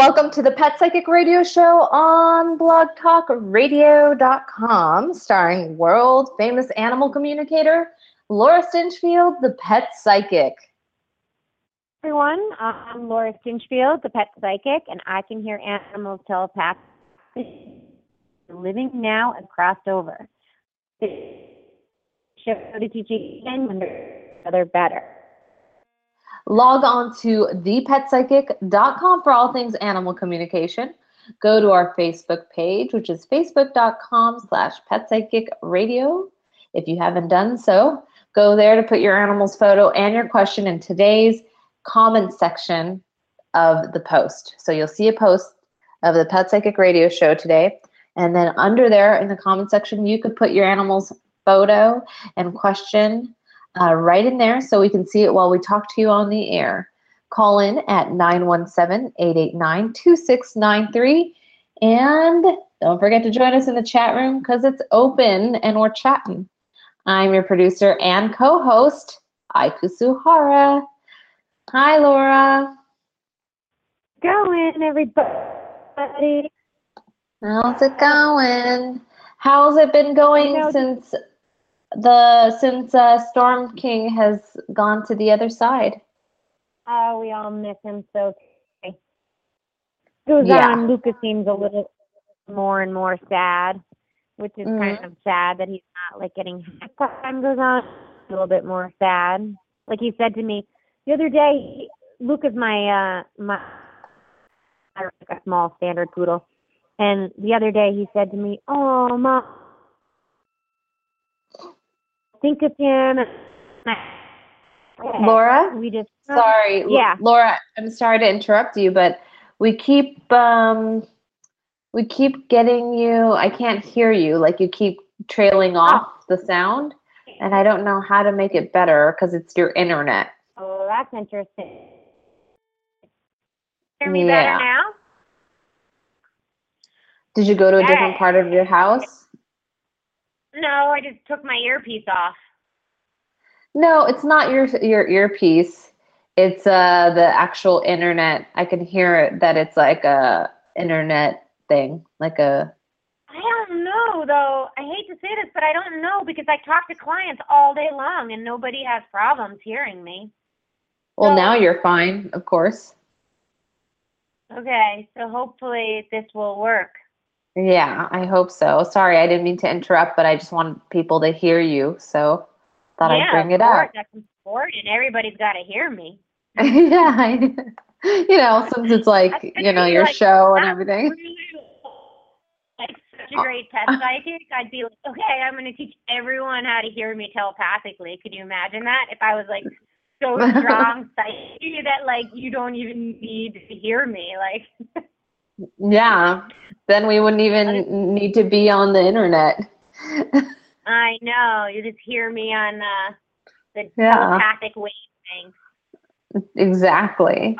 Welcome to the Pet Psychic Radio Show on blogtalkradio.com, starring world famous animal communicator Laura Stinchfield, the Pet Psychic. everyone. I'm Laura Stinchfield, the pet psychic, and I can hear animals telepathically living now and crossed over. Show to teach when they're better. Log on to thepetpsychic.com for all things animal communication. Go to our Facebook page, which is facebook.com slash petpsychicradio. If you haven't done so, go there to put your animal's photo and your question in today's comment section of the post. So you'll see a post of the Pet Psychic Radio Show today. And then under there in the comment section, you could put your animal's photo and question uh, right in there so we can see it while we talk to you on the air. Call in at 917 889 2693. And don't forget to join us in the chat room because it's open and we're chatting. I'm your producer and co host, Ai Kusuhara. Hi, Laura. Going, everybody. How's it going? How's it been going since the since uh, Storm King has gone to the other side? Oh, we all miss him so. today. Goes Yeah. on. Lucas seems a little more and more sad, which is kind of sad that he's not like getting. Time goes on, a little bit more sad. Like he said to me the other day, Lucas, my uh, my a small standard poodle, and the other day he said to me, "Oh, mom." Think of him. Laura? we just Sorry, Yeah. Laura. I'm sorry to interrupt you, but we keep um, we keep getting you. I can't hear you. Like you keep trailing off the sound, and I don't know how to make it better because it's your internet. Oh, that's interesting. Hear me Yeah. better now? Did you go to a different part of your house? No, I just took my earpiece off. No, it's not your your earpiece. It's uh the actual internet. I can hear it that it's like a internet thing, like a I don't know though. I hate to say this, but I don't know because I talk to clients all day long and nobody has problems hearing me. well. So- Now you're fine, of course. Okay, so hopefully this will work. Yeah, I hope so. Sorry, I didn't mean to interrupt, but I just wanted people to hear you, so thought yeah, I'd bring it course, up. That's important. And everybody's got to hear me. yeah, I, you know, since it's like you know your like- show and everything. really, like such a great pet psychic. I'd be like, okay, I'm going to teach everyone how to hear me telepathically. Could you imagine that? If I was like so strong psychic that like you don't even need to hear me, like. Yeah, then we wouldn't even need to be on the internet. I know. You just hear me on uh, the Yeah. telepathic wave thing. exactly.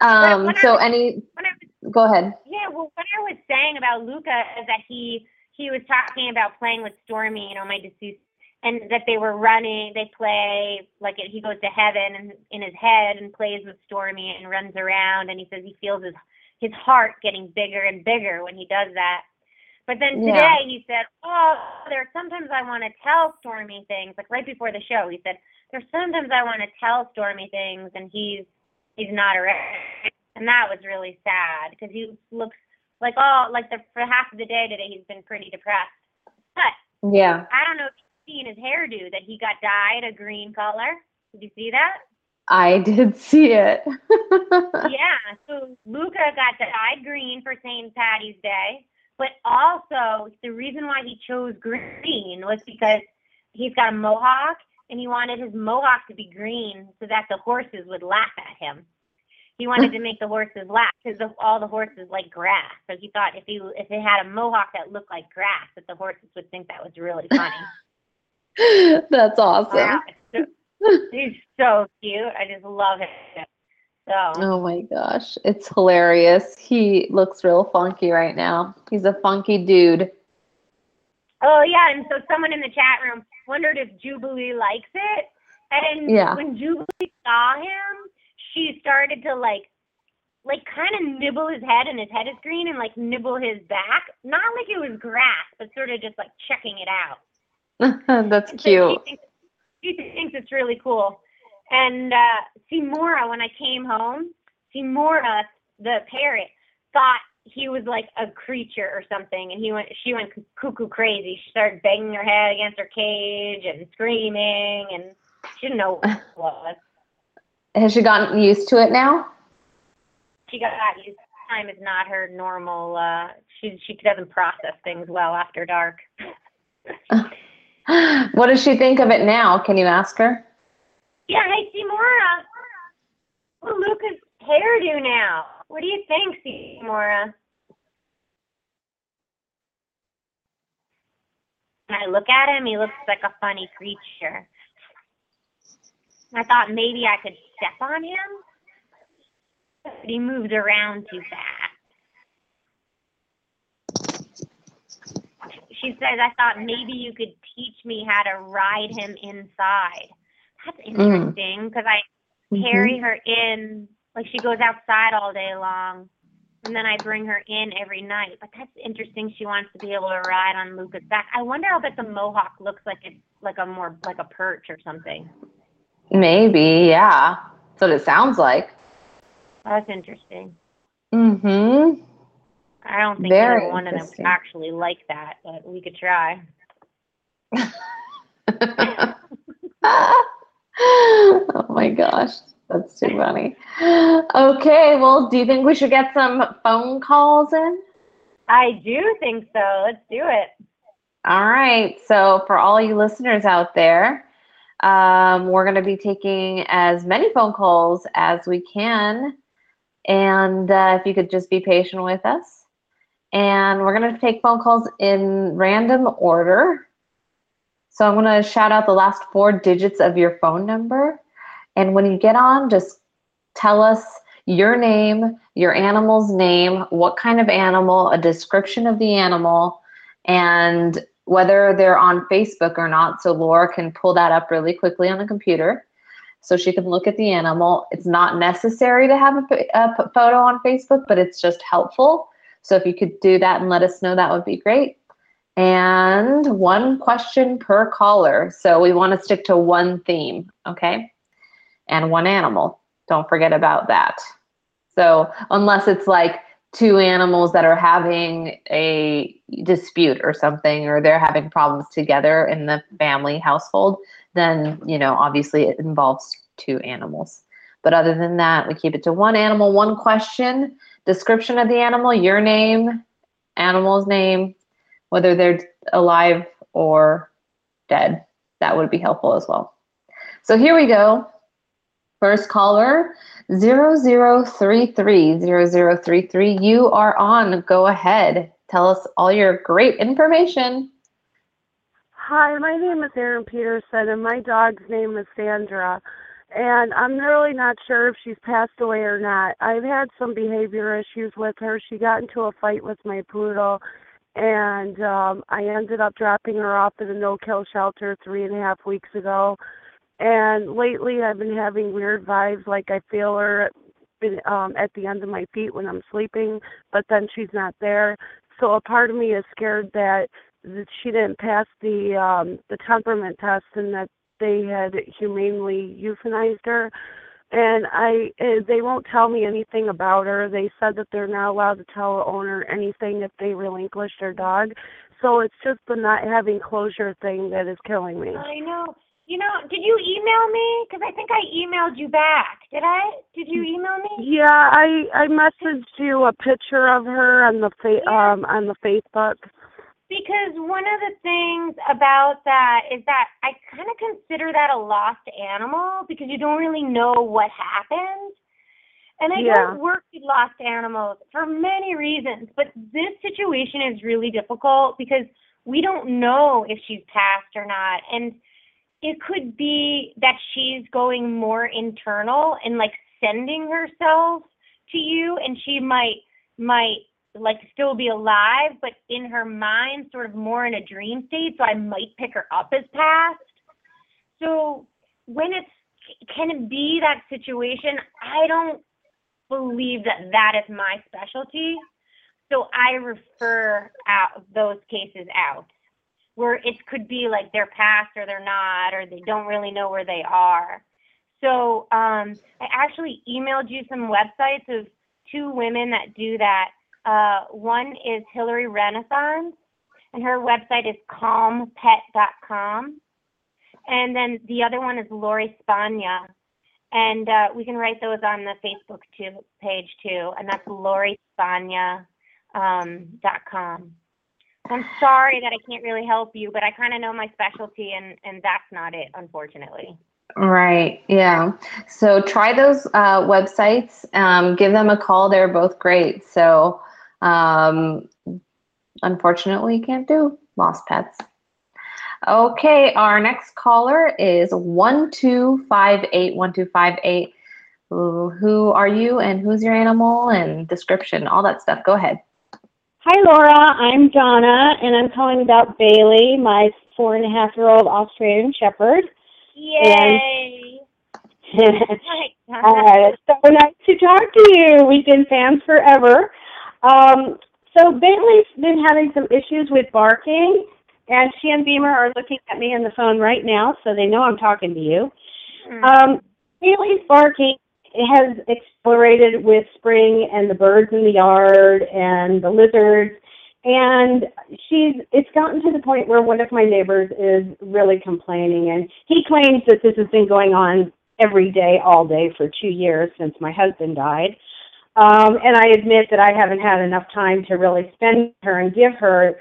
But Um. So was- any, was, go ahead. yeah, well, what I was saying about Luca is that he he was talking about playing with Stormy, you know, my deceased, and that they were running. They play like he goes to heaven and in his head and plays with Stormy and runs around, and he says he feels his his heart getting bigger and bigger when he does that. But then today Yeah. he said, "Oh, there are sometimes I want to tell Stormy things." Like right before the show, he said, "There's sometimes I want to tell Stormy things, and he's he's not around." And that was really sad because he looks like all like the for half of the day today he's been pretty depressed. But Yeah, I don't know if you've seen his hairdo that he got dyed a green color. Did you see that? I did see it. yeah. So Luca got the dyed green for St. Patty's Day, but also the reason why he chose green was because he's got a mohawk and he wanted his mohawk to be green so that the horses would laugh at him. He wanted to make the horses laugh because all the horses like grass. So he thought if he if it had a mohawk that looked like grass, that the horses would think that was really funny. That's awesome. Wow, he's so cute. I just love him. So Oh my gosh, it's hilarious. He looks real funky right now. He's a funky dude. Oh yeah, and so someone in the chat room wondered if Jubilee likes it. And Yeah. when Jubilee saw him, she started to like like kind of nibble his head and his head is green and like nibble his back. Not like it was grass, but sort of just like checking it out. That's so cute. She thinks, it's really cool. And uh, Simora, when I came home, Simora, the parrot, thought he was like a creature or something, and he went. She went cuckoo crazy. She started banging her head against her cage and screaming, and she didn't know what it was. Has she gotten used to it now? She got used. To Time is not her normal. Uh, she she doesn't process things well after dark. What does she think of it now? Can you ask her? Yeah, hey Simora. Well, Luca's hairdo now. What do you think, Simora? When I look at him, he looks like a funny creature. I thought maybe I could step on him, but he moves around too fast. She says, I thought maybe you could teach me how to ride him inside. That's interesting because I Mm-hmm. carry her in like she goes outside all day long and then I bring her in every night. But that's interesting. She wants to be able to ride on Luca's back. I wonder how bet the mohawk looks like it's like a more like a perch or something. Maybe, yeah. That's what it sounds like. That's interesting. Mm-hmm. I don't think Very either one of them interesting. actually like that, but we could try. oh my gosh, that's too funny. Okay, well, do you think we should get some phone calls in? I do think so. Let's do it. All right. So, for all you listeners out there, um, we're going to be taking as many phone calls as we can. And uh, if you could just be patient with us. And we're going to take phone calls in random order. So, I'm going to shout out the last four digits of your phone number. And when you get on, just tell us your name, your animal's name, what kind of animal, a description of the animal, and whether they're on Facebook or not. So Laura can pull that up really quickly on the computer so she can look at the animal. It's not necessary to have a photo on Facebook, but it's just helpful. So if you could do that and let us know, that would be great. And one question per caller. So we want to stick to one theme, okay? And one animal. Don't forget about that. So unless it's like two animals that are having a dispute or something, or they're having problems together in the family household, then, you know, obviously it involves two animals. But other than that, we keep it to one animal, one question, description of the animal, your name, animal's name, whether they're alive or dead. That would be helpful as well. So here we go. First caller, 0033, 0033. You are on. Go ahead. Tell us all your great information. Hi, my name is Erin Peterson, and my dog's name is Sandra. And I'm really not sure if she's passed away or not. I've had some behavior issues with her. She got into a fight with my poodle, and um, I ended up dropping her off at a no-kill shelter three and a half weeks ago. And lately, I've been having weird vibes, like I feel her um, at the end of my feet when I'm sleeping, but then she's not there. So a part of me is scared that that she didn't pass the um the temperament test and that they had humanely euthanized her and i they won't tell me anything about her they said that they're not allowed to tell the owner anything if they relinquish their dog so it's just the not having closure thing that is killing me I know. You know, did you email me? Because I think I emailed you back. Did I? Did you email me? yeah i i messaged you a picture of her on the fa- Yeah. um on the facebook Because one of the things about that is that I kind of consider that a lost animal because you don't really know what happened. And I Yeah. don't work with lost animals for many reasons, but this situation is really difficult because we don't know if she's passed or not. And it could be that she's going more internal and like sending herself to you and she might might like still be alive but in her mind sort of more in a dream state so i might pick her up as past so when it's can it be that situation i don't believe that that is my specialty. So I refer out those cases out where it could be like they're past or they're not, or they don't really know where they are. So um, I actually emailed you some websites of two women that do that. Uh, one is Hillary Renaissance, and her website is calmpet.com. And then the other one is Lori Spagna. And uh, we can write those on the Facebook too, page too. And that's lorispagna.com. Um, I'm sorry that I can't really help you, but I kind of know my specialty, and, and that's not it, unfortunately. Right. Yeah. So try those uh, websites. Um, give them a call. They're both great. So um, unfortunately, can't do lost pets. Okay. Our next caller is one two five eight one two five eight. Who are you and who's your animal and description, all that stuff. Go ahead. Hi, Laura. I'm Donna, and I'm calling about Bailey, my four and a half year old Australian Shepherd. Yay! And, uh, so nice to talk to you. We've been fans forever. Um, so Bailey's been having some issues with barking, and she and Beamer are looking at me on the phone right now, so they know I'm talking to you. Mm. Um, Bailey's barking has accelerated with spring and the birds in the yard and the lizards and she's it's gotten to the point where one of my neighbors is really complaining and he claims that this has been going on every day all day for two years since my husband died um and i admit that i haven't had enough time to really spend her and give her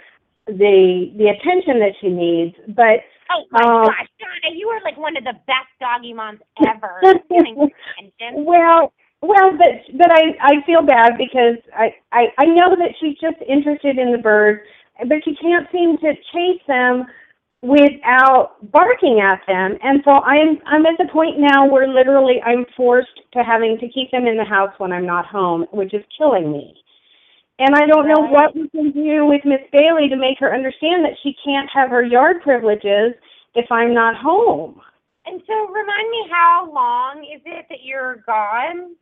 the the attention that she needs but Oh my um, gosh, Donna, you are like one of the best doggy moms ever. Well, well, but but I I feel bad because I I I know that she's just interested in the birds, but she can't seem to chase them without barking at them. And so I'm I'm at the point now where literally I'm forced to having to keep them in the house when I'm not home, which is killing me. And I don't know what we can do with Miss Bailey to make her understand that she can't have her yard privileges if I'm not home. And so remind me how long is it that you're gone?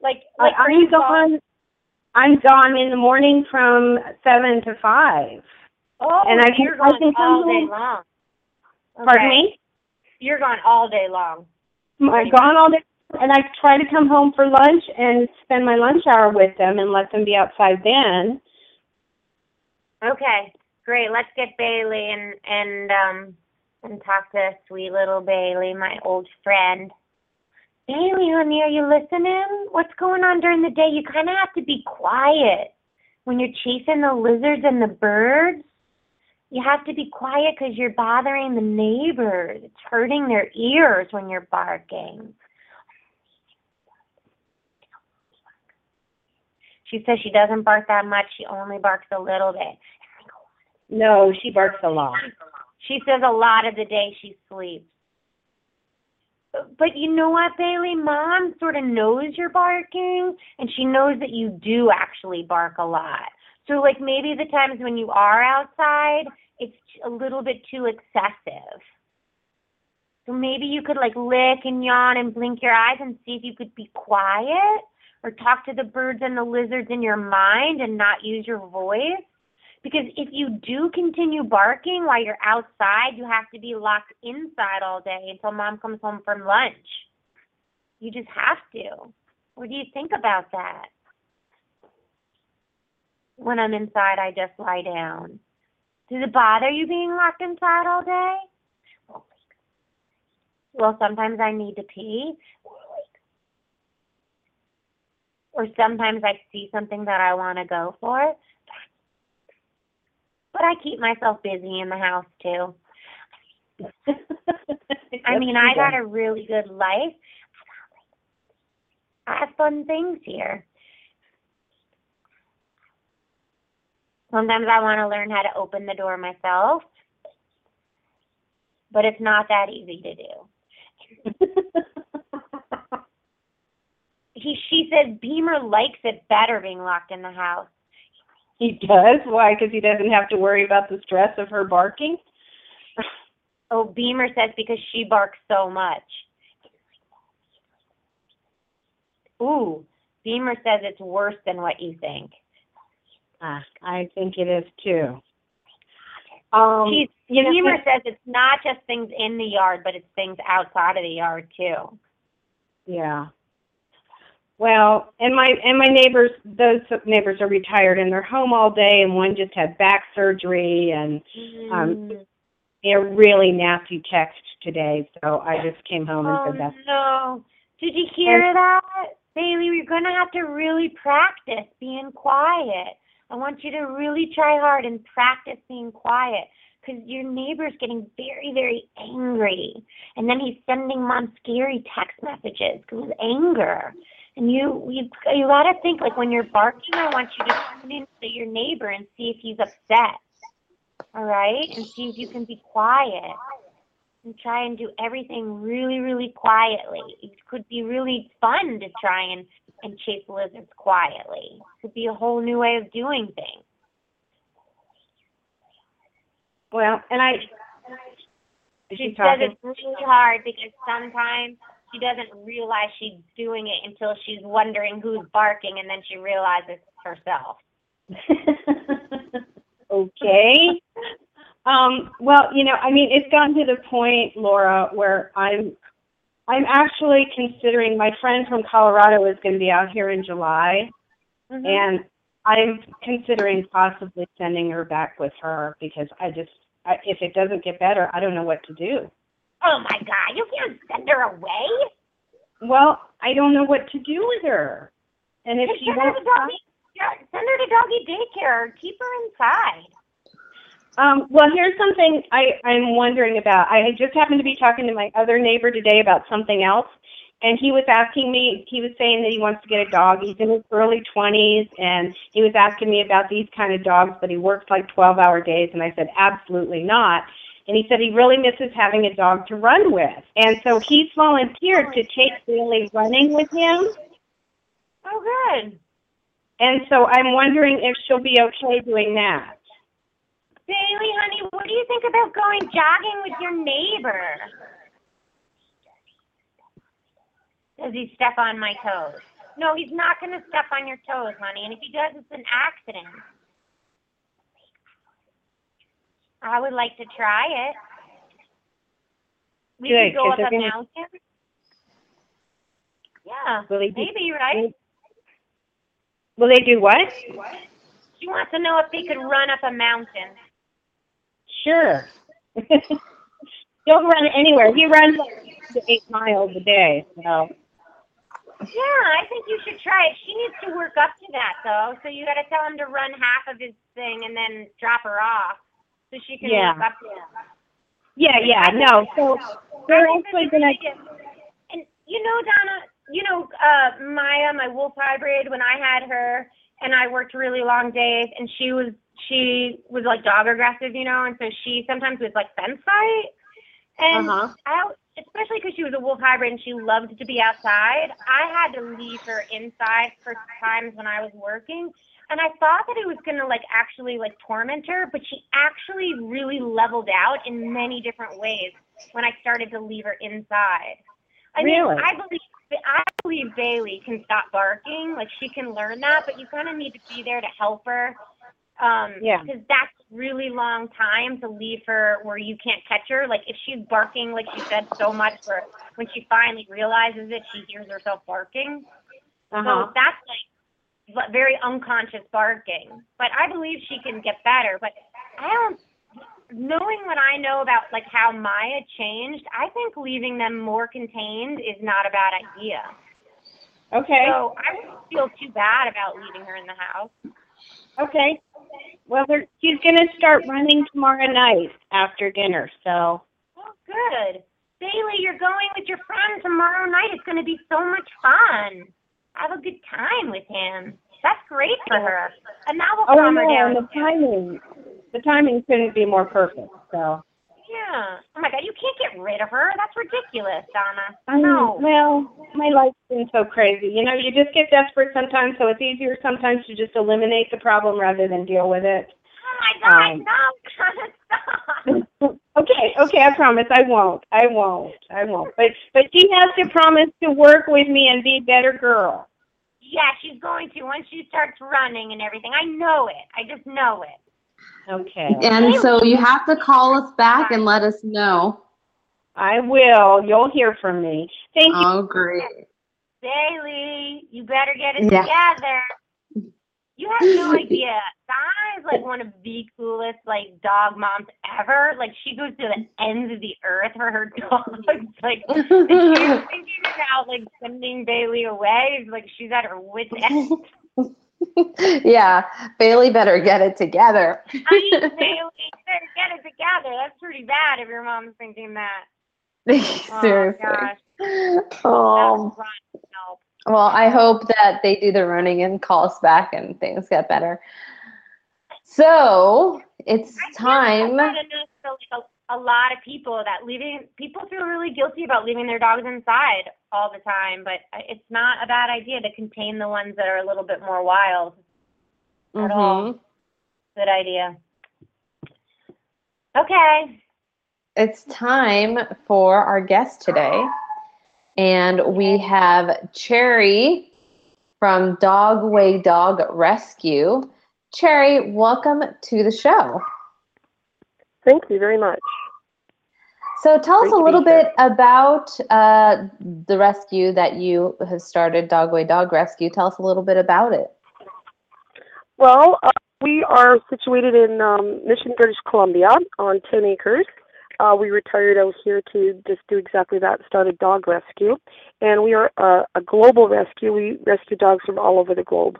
Like like I, are you I'm gone. I'm gone in the morning from seven to five. Oh, and I can- you're I gone can come all day home. long. Pardon me? You're gone all day long. I'm gone all day, and I try to come home for lunch and spend my lunch hour with them and let them be outside then. Okay, great. Let's get Bailey and and um and talk to sweet little Bailey, my old friend. Bailey, honey, are you listening? What's going on during the day? You kind of have to be quiet when you're chasing the lizards and the birds. You have to be quiet because you're bothering the neighbors. It's hurting their ears when you're barking. She says she doesn't bark that much. She only barks a little bit. No, she barks a lot. She says a lot of the day she sleeps. But you know what, Bailey? Mom sort of knows you're barking, and she knows that you do actually bark a lot. So, like, maybe the times when you are outside, it's a little bit too excessive. So maybe you could, like, lick and yawn and blink your eyes and see if you could be quiet or talk to the birds and the lizards in your mind and not use your voice. Because if you do continue barking while you're outside, you have to be locked inside all day until mom comes home from lunch. You just have to. What do you think about that? When I'm inside, I just lie down. Does it bother you being locked inside all day? Oh well, sometimes I need to pee. Or sometimes I see something that I want to go for. But I keep myself busy in the house too. I mean, I got a really good life. I have fun things here. Sometimes I want to learn how to open the door myself, but it's not that easy to do. He, she says Beamer likes it better being locked in the house. He does? Why? Because he doesn't have to worry about the stress of her barking? Oh, Beamer says because she barks so much. Ooh, Beamer says it's worse than what you think. Ah, I think it is too. Um, She's, you know, Beamer says it's not just things in the yard, but it's things outside of the yard too. Yeah. Well, and my and my neighbors, those neighbors are retired and they're home all day, and one just had back surgery, and Um, Mm. a really nasty text today. So I just came home and oh said that's no! Did you hear that, Bailey? You're gonna have to really practice being quiet. I want you to really try hard and practice being quiet because your neighbor's getting very, very angry, and then he's sending mom scary text messages because of anger. And you, you, you gotta think like when you're barking, I want you to tune into your neighbor and see if he's upset. All right, and see if you can be quiet and try and do everything really, really quietly. It could be really fun to try and, and chase lizards quietly. It could be a whole new way of doing things. well. And I. She she says it's really hard because sometimes she doesn't realize she's doing it until she's wondering who's barking and then she realizes herself. okay. Um, well, you know, I mean, it's gotten to the point, Laura, where I'm, I'm actually considering. My friend from Colorado is going to be out here in July, Mm-hmm. and I'm considering possibly sending her back with her because I just, I, if it doesn't get better, I don't know what to do. Oh my God, you can't send her away. Well, I don't know what to do with her, and if she send her to doggy, send her to doggy daycare or keep her inside. Um, well, here's something I, I'm wondering about. I just happened to be talking to my other neighbor today about something else, and he was asking me, he was saying that he wants to get a dog. He's in his early 20s, and he was asking me about these kind of dogs, but he works like 12 hour days, and I said, absolutely not. And he said he really misses having a dog to run with. And so he's volunteered to take Bailey running with him. Oh, good. And so I'm wondering if she'll be okay doing that. Bailey, honey, what do you think about going jogging with your neighbor? Does he step on my toes? No, he's not going to step on your toes, honey. And if he does, it's an accident. I would like to try it. We Good, could go up a gonna- mountain. Yeah, Will he do- maybe, right? Will they do what? She wants to know if they could run up a mountain. Sure. He'll run anywhere. He runs like eight miles a day. So Yeah, I think you should try it. She needs to work up to that though. So you got to tell him to run half of his thing and then drop her off, so she can Yeah. work up to it. yeah, yeah, no. So they're actually gonna. And you know, Donna, you know, uh, Maya, my wolf hybrid, when I had her, and I worked really long days, and she was she was like dog aggressive, you know, and so she sometimes was like fence fight, and Uh-huh. I, especially because she was a wolf hybrid and she loved to be outside, I had to leave her inside for times when I was working. And I thought that it was gonna like actually like torment her, but she actually really leveled out in many different ways when I started to leave her inside. I Really? mean, I believe I believe Bailey can stop barking, like she can learn that, but you kind of need to be there to help her. Um, Yeah. because that's really long time to leave her where you can't catch her. Like if she's barking, like she said, so much where when she finally realizes it, she hears herself barking. Uh huh. So that's like very unconscious barking. But I believe she can get better. But I don't. Knowing what I know about like how Maya changed, I think leaving them more contained is not a bad idea. Okay. So I wouldn't feel too bad about leaving her in the house. Okay. Well, they're, she's gonna start running tomorrow night after dinner. So Oh, good. Bailey, you're going with your friend tomorrow night. It's going to be so much fun. Have a good time with him. That's great for her. And that will oh calm her no, down. and the timing, the timing couldn't be more perfect. So Yeah. Oh my God, you can't get rid of her. That's ridiculous, Donna. I no. well, my life's been so crazy. You know, you just get desperate sometimes. So it's easier sometimes to just eliminate the problem rather than deal with it. Oh my God, um, no, stop. Okay, okay, I promise I won't. I won't. I won't. But but she has to promise to work with me and be a better girl. Yeah, she's going to once she starts running and everything. I know it. I just know it. Okay. And so you have to call us back and let us know. I will. You'll hear from me. Thank you. Oh, great. Bailey, you better get it Yeah. together. You have no idea. Donna is like one of the coolest like dog moms ever. Like she goes to the ends of the earth for her dogs. like she's thinking about like sending Bailey away. Like she's at her wit's end. yeah, Bailey better get it together. I mean, Bailey, better get it together. That's pretty bad if your mom's thinking that. Oh Seriously. gosh. Oh, right. Well, I hope that they do the running and call us back and things get better. So it's I time. Like that's enough for like a, lot of people that leaving people feel really guilty about leaving their dogs inside all the time, but it's not a bad idea to contain the ones that are a little bit more wild. at all. Mhm. Good idea. Okay. It's time for our guest today. And we have Cherry from Dogway Dog Rescue. Cherry, welcome to the show. Thank you very much. So tell us a little bit about uh, the rescue that you have started, Dogway Dog Rescue. Tell us a little bit about it. Well, uh, we are situated in um, Mission, British Columbia on 10 acres. Uh, we retired out here to just do exactly that, start a dog rescue. And we are a, a global rescue. We rescue dogs from all over the globe,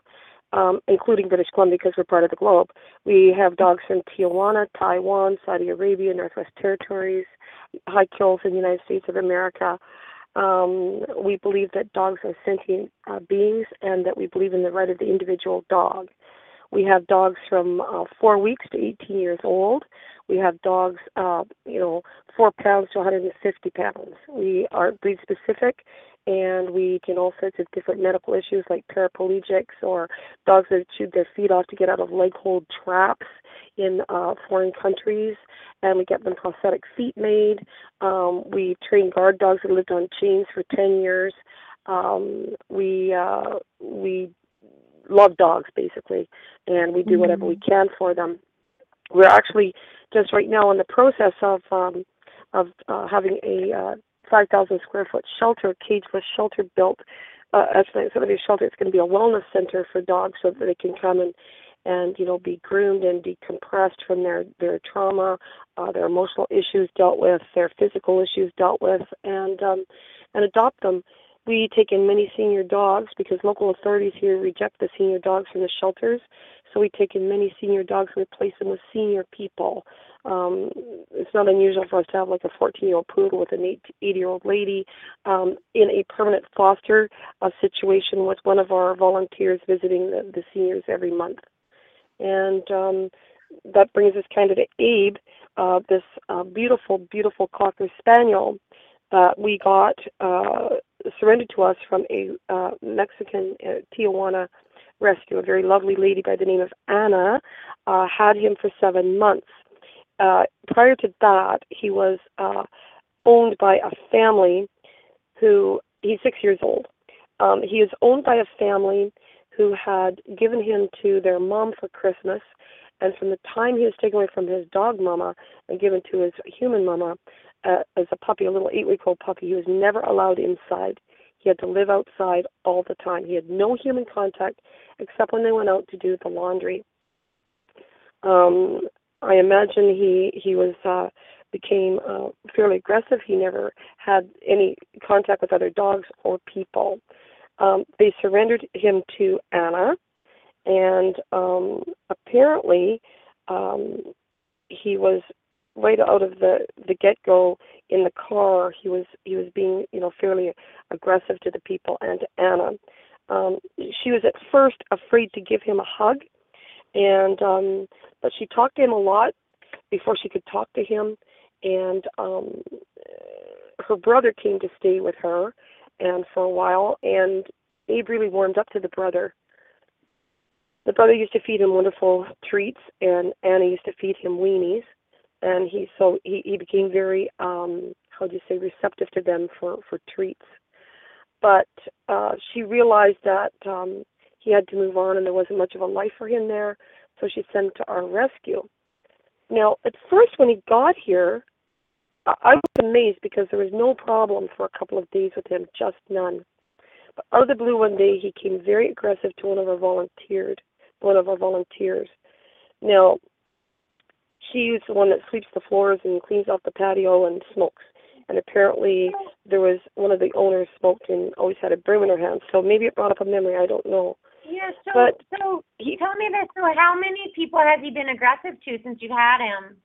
um, including British Columbia because we're part of the globe. We have dogs from Tijuana, Taiwan, Saudi Arabia, Northwest Territories, High Kills in the United States of America. Um, we believe that dogs are sentient uh, beings and that we believe in the right of the individual dog. We have dogs from uh, four weeks to 18 years old. We have dogs, uh, you know, four pounds to 150 pounds. We are breed specific, and we can all sorts of different medical issues like paraplegics or dogs that have chewed their feet off to get out of leg hold traps in uh, foreign countries, and we get them prosthetic feet made. Um, we train guard dogs that lived on chains for 10 years. Um, we uh, we love dogs basically, and we do whatever we can for them. We're actually just right now in the process of um, of uh, having a uh, 5,000 square foot shelter, cageless shelter built. Uh, actually, it's going to be a shelter. It's going to be a wellness center for dogs so that they can come and and you know be groomed and decompressed from their their trauma, uh, their emotional issues dealt with, their physical issues dealt with, and um, and adopt them. We take in many senior dogs because local authorities here reject the senior dogs from the shelters. So we take in many senior dogs and replace them with senior people. Um, it's not unusual for us to have like a 14 year old poodle with an 80 year old lady um, in a permanent foster uh, situation with one of our volunteers visiting the, the seniors every month. And um, that brings us kind of to Abe, uh, this uh, beautiful, beautiful Cocker Spaniel that we got uh, surrendered to us from a uh, Mexican uh, Tijuana rescue. A very lovely lady by the name of Anna uh, had him for seven months. Uh, prior to that, he was uh, owned by a family who he's six years old. Um, he is owned by a family who had given him to their mom for Christmas, and from the time he was taken away from his dog mama and given to his human mama uh, as a puppy, a little eight-week-old puppy, he was never allowed inside. He had to live outside all the time. He had no human contact except when they went out to do the laundry. Um, I imagine he he was uh, became uh, fairly aggressive. He never had any contact with other dogs or people. Um, they surrendered him to Anna, and um, apparently um, he was right out of the the get go in the car. He was he was being you know fairly aggressive to the people and to Anna. Um, she was at first afraid to give him a hug, and um, but she talked to him a lot before she could talk to him. And um, her brother came to stay with her, and for a while, and Abe really warmed up to the brother. The brother used to feed him wonderful treats, and Anna used to feed him weenies. and he so he, he became very um how do you say receptive to them for for treats but uh she realized that um he had to move on and there wasn't much of a life for him there so she sent him to our rescue now at first when he got here I, was amazed because there was no problem for a couple of days with him just none but out of the blue one day he came very aggressive to one of our volunteers one of our volunteers now she's the one that sweeps the floors and cleans off the patio and smokes. And apparently there was one of the owners smoked and always had a broom in her hand. So maybe it brought up a memory. I don't know. Yeah. So But so he- tell me this. So how many people has he been aggressive to since you've had him?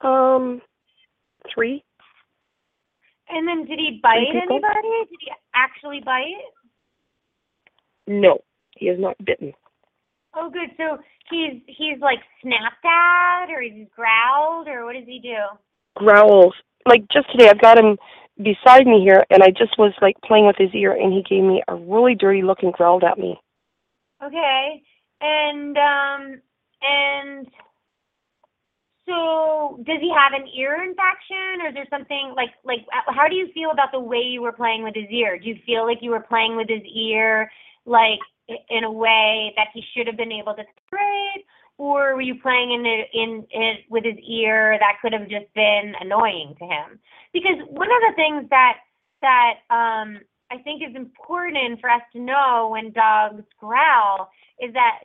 Um, three. And then did he bite anybody? Did he actually bite? No, he has not bitten. Oh, good. So he's he's like snapped at, or he's growled, or what does he do? Growls. Like just today, I've got him beside me here, and I just was like playing with his ear, and he gave me a really dirty look and growled at me. Okay. And um and so does he have an ear infection or is there something like like how do you feel about the way you were playing with his ear? Do you feel like you were playing with his ear like in a way that he should have been able to separate or were you playing in it in it with his ear that could have just been annoying to him? Because one of the things that that um I think is important for us to know when dogs growl is that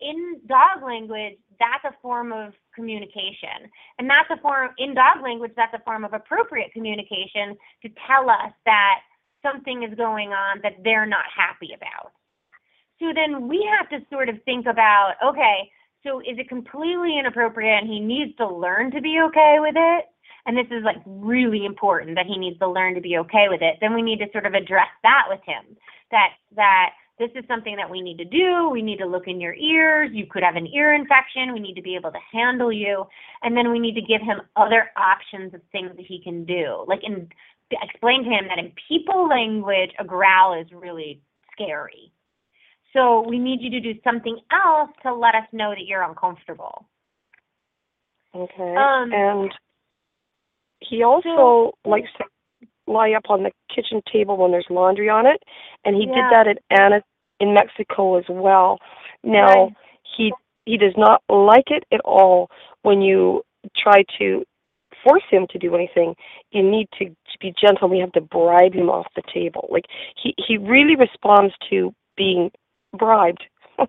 in dog language, that's a form of communication. And that's a form, in dog language, that's a form of appropriate communication to tell us that something is going on that they're not happy about. So then we have to sort of think about okay, so is it completely inappropriate and he needs to learn to be okay with it? And this is like really important that he needs to learn to be okay with it. Then we need to sort of address that with him. That that this is something that we need to do. We need to look in your ears. You could have an ear infection. We need to be able to handle you. And then we need to give him other options of things that he can do. Like in explain to him that in people language, a growl is really scary. So we need you to do something else to let us know that you're uncomfortable. Okay. Um, and he also likes to lie up on the kitchen table when there's laundry on it, and he Yeah. did that at Anna in Mexico as well. Now Right. he he does not like it at all when you try to force him to do anything. You need to, to be gentle. We have to bribe him off the table. Like he he really responds to being bribed.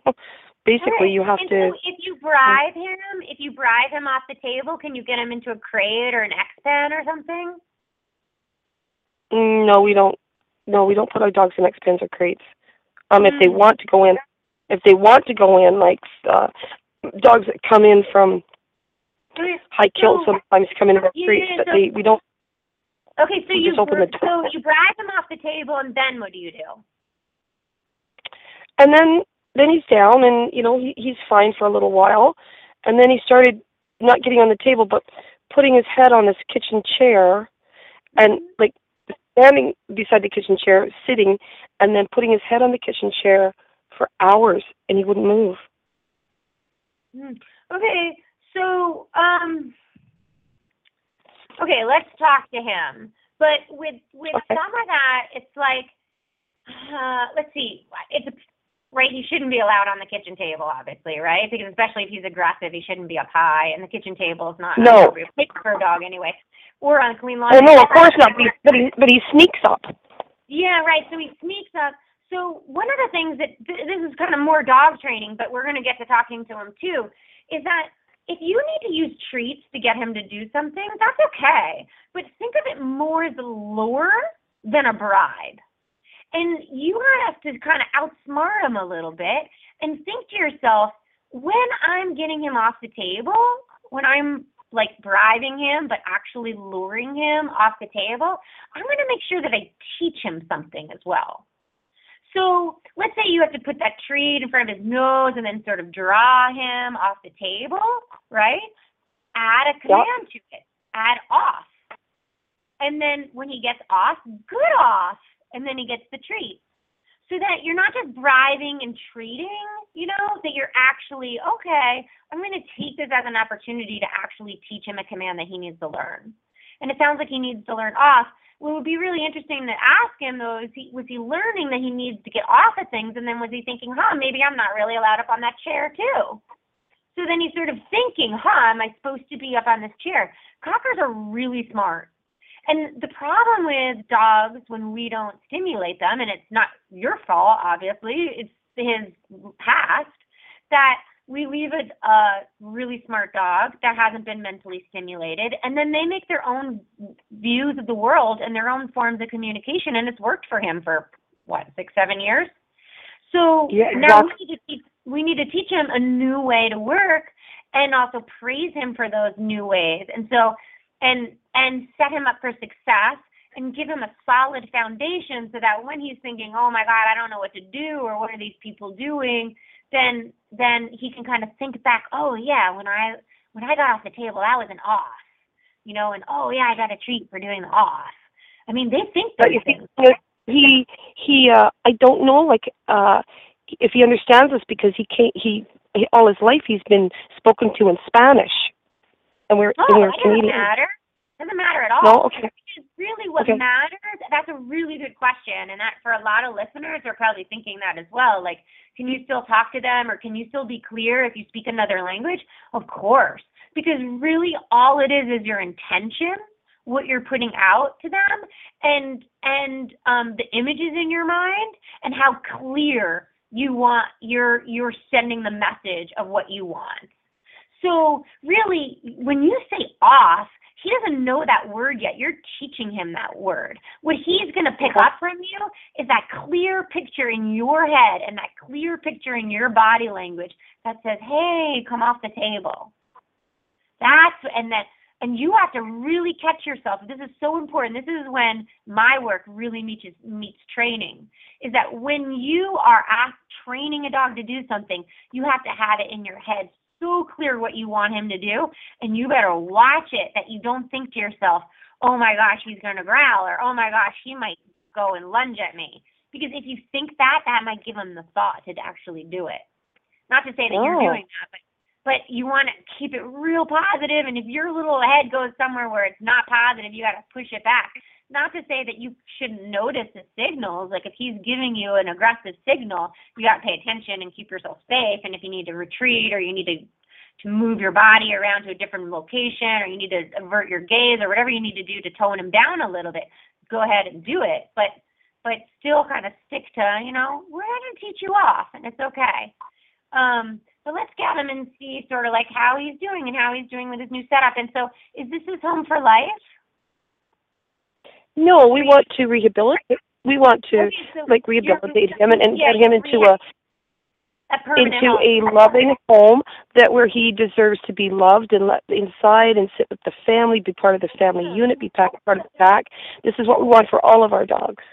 Basically, you have and to. So if you bribe him, if you bribe him off the table, can you get him into a crate or an X pen or something? Mm, No, we don't. No, we don't put our dogs in X pens or crates. Um, if they Mm. want to go in, if they want to go in, like uh, dogs that come in from high kill So- sometimes come in Yeah, streets, but so- they we don't. Okay, so You you just open br- the so you bribe him off the table, and then what do you do? And then then he's down, and you know he he's fine for a little while, and then he started not getting on the table, but putting his head on this kitchen chair, and like standing beside the kitchen chair, sitting, and then putting his head on the kitchen chair for hours, and he wouldn't move. Hmm. Okay, so um, okay, let's talk to him. But with with Okay. some of that, it's like, uh, let's see, it's a, right. He shouldn't be allowed on the kitchen table, obviously, right? Because especially if he's aggressive, he shouldn't be up high, and the kitchen table is not No. appropriate for a dog anyway, or on clean Oh laundry. no, of course not. But he, but he but he sneaks up. Yeah, right. So he sneaks up. So one of the things that th- this is kind of more dog training, but we're going to get to talking to him too, is that if you need to use treats to get him to do something, that's okay. But think of it more as a lure than a bribe. And you have to kind of outsmart him a little bit and think to yourself, when I'm getting him off the table, when I'm like bribing him, but actually luring him off the table, I'm going to make sure that I teach him something as well. So let's say you have to put that treat in front of his nose and then sort of draw him off the table, right? Add a command to it. Add off. And then when he gets off, good off. And then he gets the treat. so that you're not just bribing and treating, you know, that you're actually, okay, I'm going to take this as an opportunity to actually teach him a command that he needs to learn. And it sounds like he needs to learn off. What would be really interesting to ask him though is he was he learning that he needs to get off of things and then was he thinking, huh, maybe I'm not really allowed up on that chair too. So then he's sort of thinking, huh, am I supposed to be up on this chair? Cockers are really smart. And the problem with dogs when we don't stimulate them, and it's not your fault, obviously, it's his past, that we leave a, a really smart dog that hasn't been mentally stimulated, and then they make their own views of the world and their own forms of communication, and it's worked for him for what six, seven years. So Yeah, now we need to teach we need to teach him a new way to work, and also praise him for those new ways, and so and and set him up for success and give him a solid foundation so that when he's thinking, oh my God, I don't know what to do or what are these people doing, then then he can kind of think back, oh yeah, when I when I got off the table, that was an off, you know, and oh yeah, I got a treat for doing the off. I mean, they think But those things. he he uh I don't know like uh if he understands this because he can't he, he all his life he's been spoken to in Spanish, and we're Oh, and we're it doesn't Canadian. matter. Doesn't matter at all. No, okay. Because really what Okay. matters, that's a really good question. And that for a lot of listeners are probably thinking that as well. Like, can you still talk to them or can you still be clear if you speak another language? Of course. Because really all it is is your intention, what you're putting out to them and and um the images in your mind and how clear you want you're you're sending the message of what you want. So really, when you say off, he doesn't know that word yet. You're teaching him that word. What he's going to pick up from you is that clear picture in your head and that clear picture in your body language that says, "Hey, come off the table." That's and that and you have to really catch yourself. This is so important. This is when my work really meets meets training. Is that when you are asked training a dog to do something, you have to have it in your head so clear what you want him to do, and you better watch it that you don't think to yourself, "Oh my gosh, he's going to growl," or "Oh my gosh, he might go and lunge at me." Because if you think that, that might give him the thought to actually do it. Not to say that you're Oh. doing that, but but you want to keep it real positive and if your little head goes somewhere where it's not positive you got to push it back not to say that you shouldn't notice the signals like if he's giving you an aggressive signal you got to pay attention and keep yourself safe and if you need to retreat or you need to to move your body around to a different location or you need to avert your gaze or whatever you need to do to tone him down a little bit go ahead and do it but but still kind of stick to you know we're to teach you off and it's okay um, but let's get him and see sort of like how he's doing and how he's doing with his new setup. And so, is this his home for life? No, we want to rehabilitate. We want to Okay, so like rehabilitate him and, and yeah, get him into a a permanent into home. a loving home that where he deserves to be loved and let inside and sit with the family, be part of the family mm-hmm. unit, be pack, part of the pack. This is what we want for all of our dogs.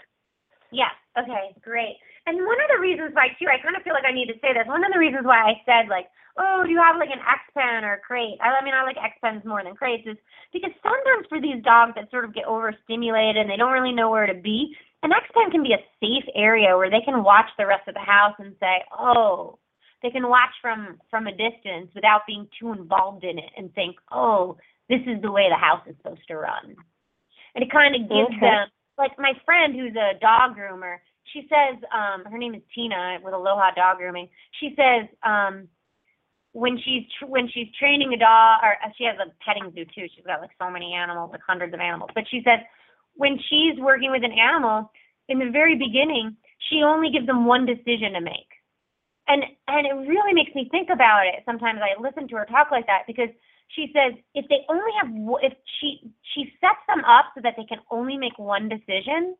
Yeah. Okay. Great. And one of the reasons why too, I kind of feel like I need to say this. One of the reasons why I said like, oh, do you have like an X pen or a crate? I, I mean, I like X pens more than crates, is because sometimes for these dogs that sort of get overstimulated and they don't really know where to be, an X pen can be a safe area where they can watch the rest of the house and say, oh, they can watch from from a distance without being too involved in it and think, oh, this is the way the house is supposed to run. And it kind of gives Okay. them like my friend who's a dog groomer, she says, um, her name is Tina with Aloha Dog Grooming. She says, um, when she's tr- when she's training a dog, or uh, she has a petting zoo too. She's got like so many animals, like hundreds of animals. But she says when she's working with an animal, in the very beginning, she only gives them one decision to make, and and it really makes me think about it. Sometimes I listen to her talk like that because she says if they only have if she she sets them up so that they can only make one decision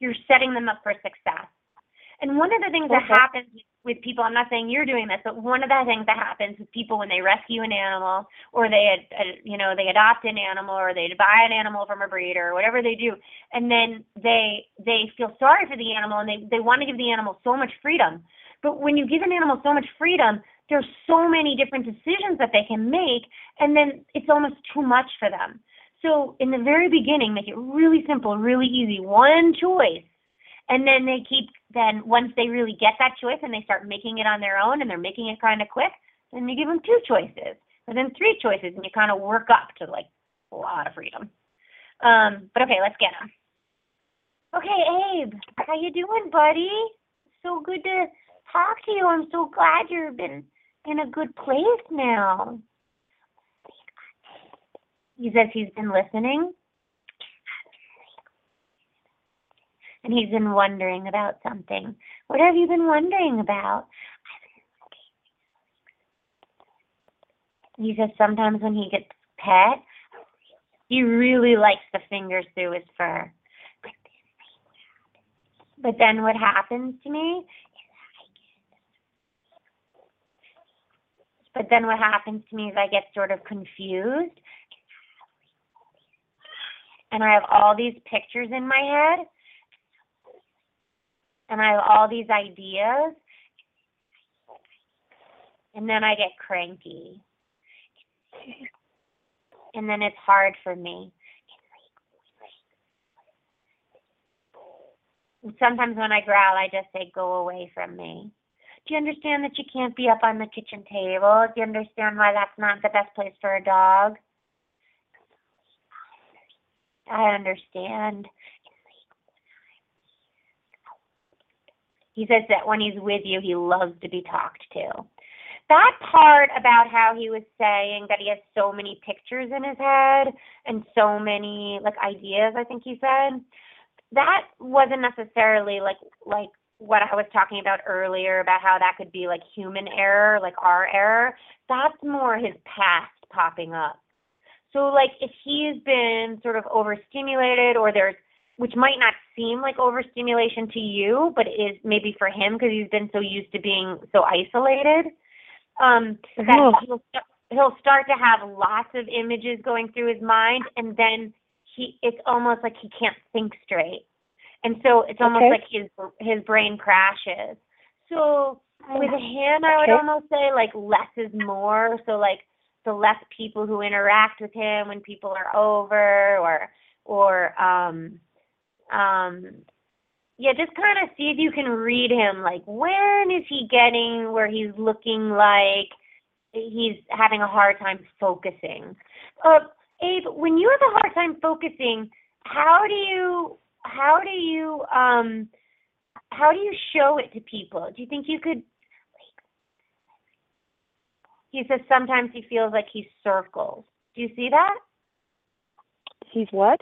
you're setting them up for success. And one of the things that happens with people i'm not saying you're doing this but one of the things that happens with people when they rescue an animal or they ad- uh, you know they adopt an animal or they buy an animal from a breeder or whatever they do and then they they feel sorry for the animal and they they want to give the animal so much freedom. But when you give an animal so much freedom there's so many different decisions that they can make and then it's almost too much for them so in the very beginning make it really simple really easy one choice and then they keep then once they really get that choice and they start making it on their own and they're making it kind of quick, then you give them two choices, and then three choices, and you kind of work up to like a lot of freedom. Um, but okay, let's get them. Okay, Abe, how you doing, buddy? So good to talk to you. I'm so glad you've been in a good place now. He says he's been listening. And he's been wondering about something. What have you been wondering about? He says sometimes when he gets pet, he really likes the fingers through his fur. But then what happens to me But then what happens to me is I get sort of confused. And I have all these pictures in my head. And I have all these ideas. And then I get cranky. And then it's hard for me. Sometimes when I growl, I just say, go away from me. Do you understand that you can't be up on the kitchen table? Do you understand why that's not the best place for a dog? I understand. He says that when he's with you, he loves to be talked to. That part about how he was saying that he has so many pictures in his head and so many like ideas, I think he said, that wasn't necessarily like like what I was talking about earlier about how that could be like human error, like our error, that's more his past popping up. So like if he's been sort of overstimulated or there's which might not seem like overstimulation to you, but is maybe for him because he's been so used to being so isolated. Um, that Oh. he'll, he'll start to have lots of images going through his mind, and then he it's almost like he can't think straight and so it's almost Okay. like his his brain crashes. So with him, I would Okay. almost say like less is more. So like the less people who interact with him when people are over, or or um um yeah, just kind of see if you can read him. Like when is he getting where he's looking like he's having a hard time focusing? Uh, Abe, when you have a hard time focusing, how do you how do you um how do you show it to people? Do you think you could he says sometimes he feels like he circles. Do you see that? He's what?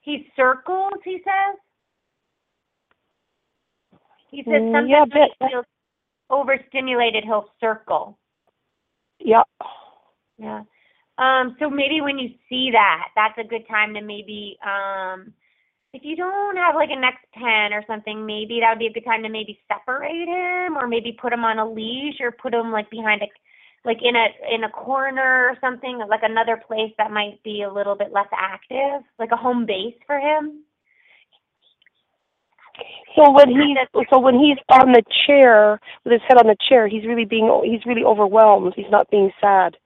He circles, he says. He says Mm, sometimes yeah, when he feels overstimulated, he'll circle. Yeah. Yeah. Um, so maybe when you see that, that's a good time to maybe um if you don't have like a next pen or something, maybe that would be a good time to maybe separate him or maybe put him on a leash or put him like behind a like in a in a corner or something, like another place that might be a little bit less active, like a home base for him. So when he's so when he's on the chair with his head on the chair, he's really being he's really overwhelmed. He's not being sad.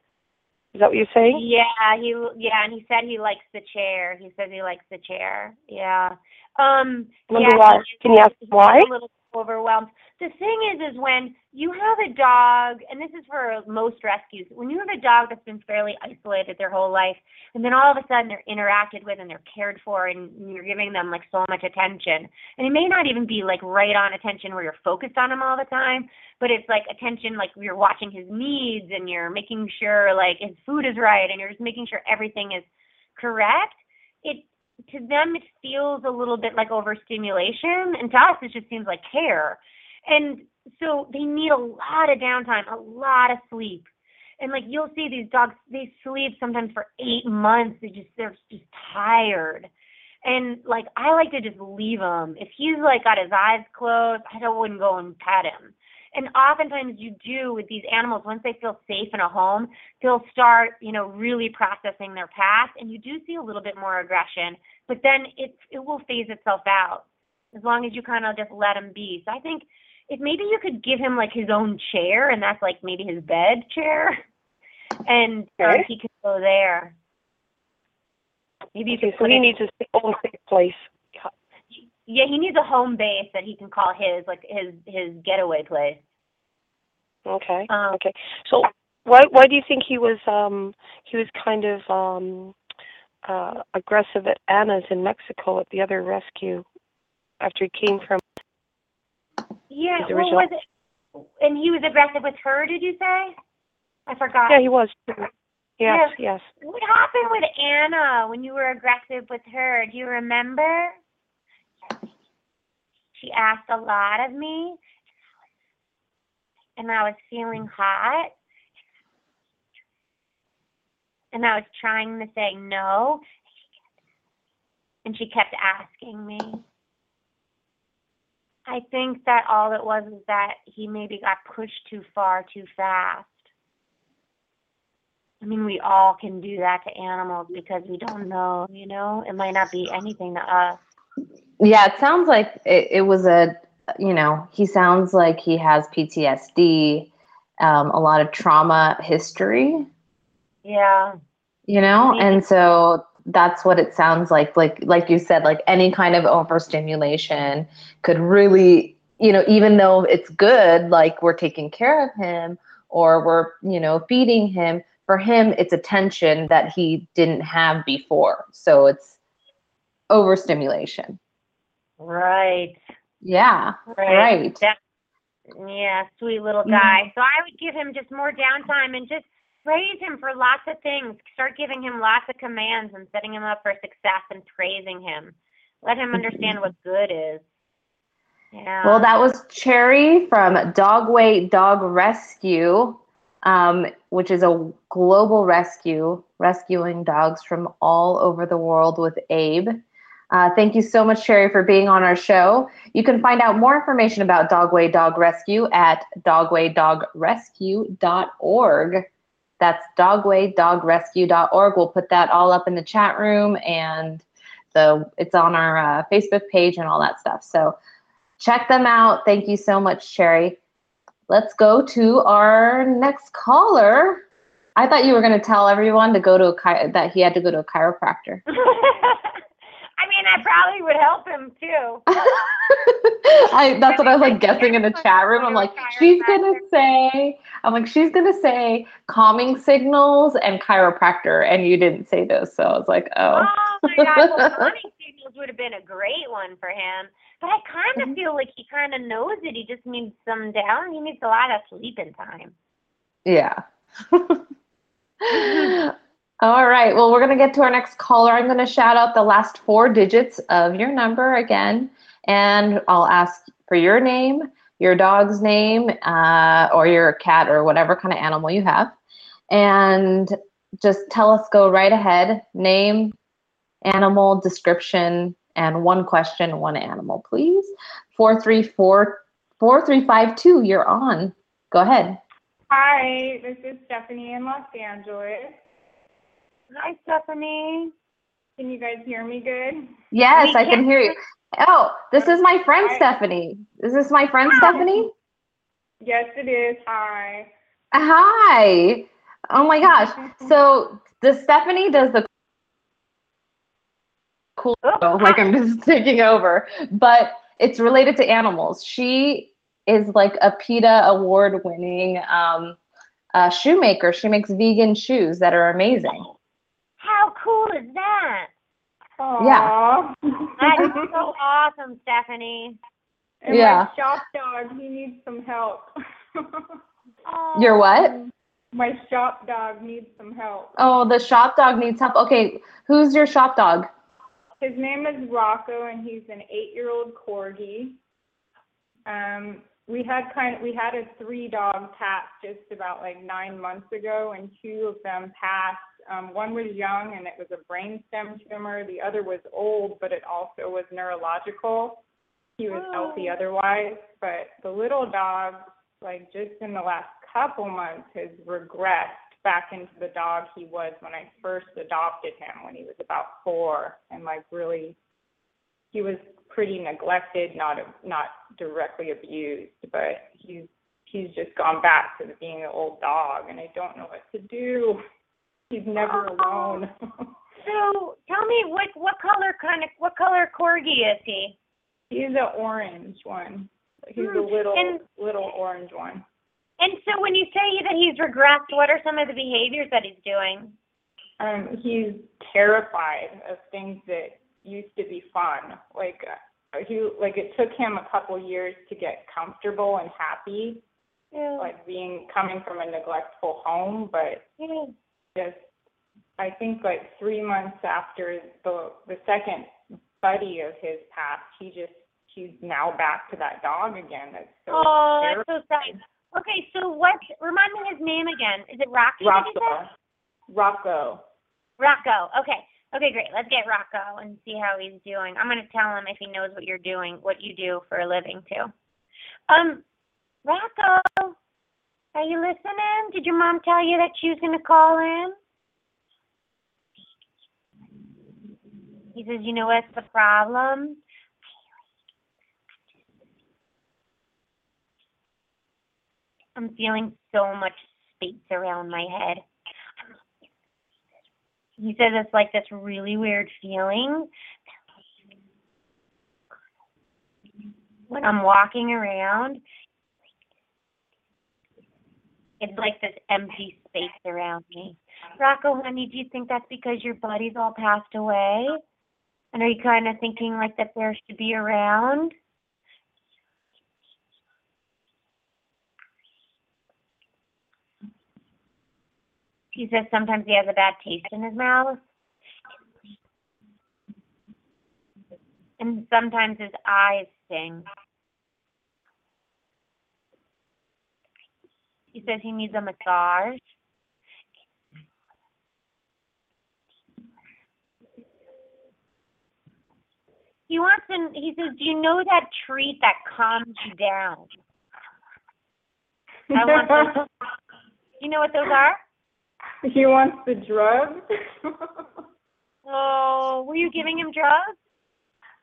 Is that what you're saying? Yeah, he yeah, and he said he likes the chair. He says he likes the chair. Yeah. Um yeah, why. Can you ask why? A little overwhelmed. The thing is is when you have a dog, and this is for most rescues, when you have a dog that's been fairly isolated their whole life, and then all of a sudden they're interacted with and they're cared for and you're giving them like so much attention. And it may not even be like right on attention where you're focused on them all the time, but it's like attention like you're watching his needs and you're making sure like his food is right and you're just making sure everything is correct. It to them it feels a little bit like overstimulation and to us it just seems like care. And so they need a lot of downtime, a lot of sleep. And like you'll see these dogs, they sleep sometimes for eight months. They just they're just tired. And like I like to just leave him. If he's like got his eyes closed, I don't wouldn't go and pet him. And oftentimes you do with these animals once they feel safe in a home, they'll start, you know, really processing their past, and you do see a little bit more aggression. But then it it will phase itself out as long as you kind of just let them be. So I think if maybe you could give him like his own chair, and that's like maybe his bed chair, and uh, he could go there. Maybe Okay, so he it needs his own safe place. yeah, he needs a home base that he can call his, like his his getaway place. Okay. Um, okay. So why why do you think he was um he was kind of um uh aggressive at Anna's in Mexico at the other rescue after he came from Yeah, His what original- was it? And he was aggressive with her, did you say? I forgot. Yeah, he was. Yes, yes. What happened with Anna when you were aggressive with her? Do you remember? She asked a lot of me, and I was feeling hot, and I was trying to say no, and she kept asking me. I think that all it was is that he maybe got pushed too far too fast. I mean, we all can do that to animals because we don't know, you know? It might not be anything to us. Yeah, it sounds like it, it was a, you know, he sounds like he has PTSD, um, a lot of trauma history, Yeah. you know, Maybe. and so that's what it sounds like. Like, like you said, like any kind of overstimulation could really, you know, even though it's good, like we're taking care of him or we're, you know, feeding him. For him, it's attention that he didn't have before. So it's overstimulation. Right. Yeah, right. That, yeah, sweet little Mhm. guy. So I would give him just more downtime and just praise him for lots of things. Start giving him lots of commands and setting him up for success and praising him. Let him understand what good is. Yeah. Well, that was Cherry from Dogway Dog Rescue, um, which is a global rescue, rescuing dogs from all over the world with Abe. Uh, thank you so much, Cherry, for being on our show. You can find out more information about Dogway Dog Rescue at dogwaydogrescue.org. That's dogwaydogrescue.org. We'll put that all up in the chat room and the it's on our uh, Facebook page and all that stuff. So check them out. Thank you so much, Cherry. Let's go to our next caller. I thought you were going to tell everyone to go to a chi- that he had to go to a chiropractor. I mean, I probably would help him too. I, that's what I was like guessing in the chat room. I'm like, she's gonna say, I'm like, she's gonna say calming signals and chiropractor, and you didn't say those, so I was like, oh. Oh my God, well, calming signals would have been a great one for him. But I kind Mm-hmm. of feel like he kind of knows it. He just needs some down. He needs a lot of sleeping time. Yeah. All right. Well, we're going to get to our next caller. I'm going to shout out the last four digits of your number again, and I'll ask for your name, your dog's name, uh, or your cat, or whatever kind of animal you have. And just tell us, go right ahead, name, animal, description, and one question, one animal, please. 434 4352, you're on. Go ahead. Hi, this is Stephanie in Los Angeles. Hi, Stephanie. Can you guys hear me good? Yes, We I can hear you. Oh, this is my friend Hi. Stephanie. Is this my friend Hi. Stephanie? Yes, it is. Hi. Hi. Oh my gosh. So the Stephanie does the cool Oh, like I'm just taking over, but it's related to animals. She is like a PETA award winning um, uh, shoemaker. She makes vegan shoes that are amazing. Cool is that? Aww. That is so awesome, Stephanie. and Yeah. my shop dog, he needs some help. Your what? my shop dog needs some help. Oh, the shop dog needs help. Okay, who's your shop dog? His name is Rocco, and he's an eight-year-old corgi. Um, we had kind of we had a three-dog patch just about like nine months ago, and two of them passed. Um, one was young, and it was a brainstem tumor. The other was old, but it also was neurological. He was healthy otherwise, but the little dog, like just in the last couple months, has regressed back into the dog he was when I first adopted him when he was about four, and like really, he was pretty neglected, not not directly abused, but he's he's just gone back to being an old dog, and I don't know what to do. He's never alone. So tell me what what color kind of what color corgi is he? He's an orange one. He's a Hmm, little and- little orange one. And so when you say that he's regressed, what are some of the behaviors that he's doing? Um, he's terrified of things that used to be fun. Like uh, he like it took him a couple years to get comfortable and happy, Yeah. like being coming from a neglectful home, but yeah. Just I think like three months after the the second buddy of his passed, he just he's now back to that dog again. That's so Oh, terrible. that's so sad. Okay, so what? Remind me his name again. Is it Rocky? did you say? Rocco. Rocco. Rocco. Okay. Okay, great. Let's get Rocco and see how he's doing. I'm gonna tell him if he knows what you're doing, what you do for a living too. Um, Rocco, are you listening? Did your mom tell you that she was gonna call in? He says, you know what's the problem? I'm feeling so much space around my head. He says it's like this really weird feeling when I'm walking around. It's like this empty space around me. Rocco, honey, do you think that's because your buddies all passed away? And are you kind of thinking like that there should be around? He says sometimes he has a bad taste in his mouth. And sometimes his eyes sting. He says he needs a massage. He wants to, he says, do you know that treat that calms you down? I want those. You know what those are? he wants the drugs. Oh, were you giving him drugs?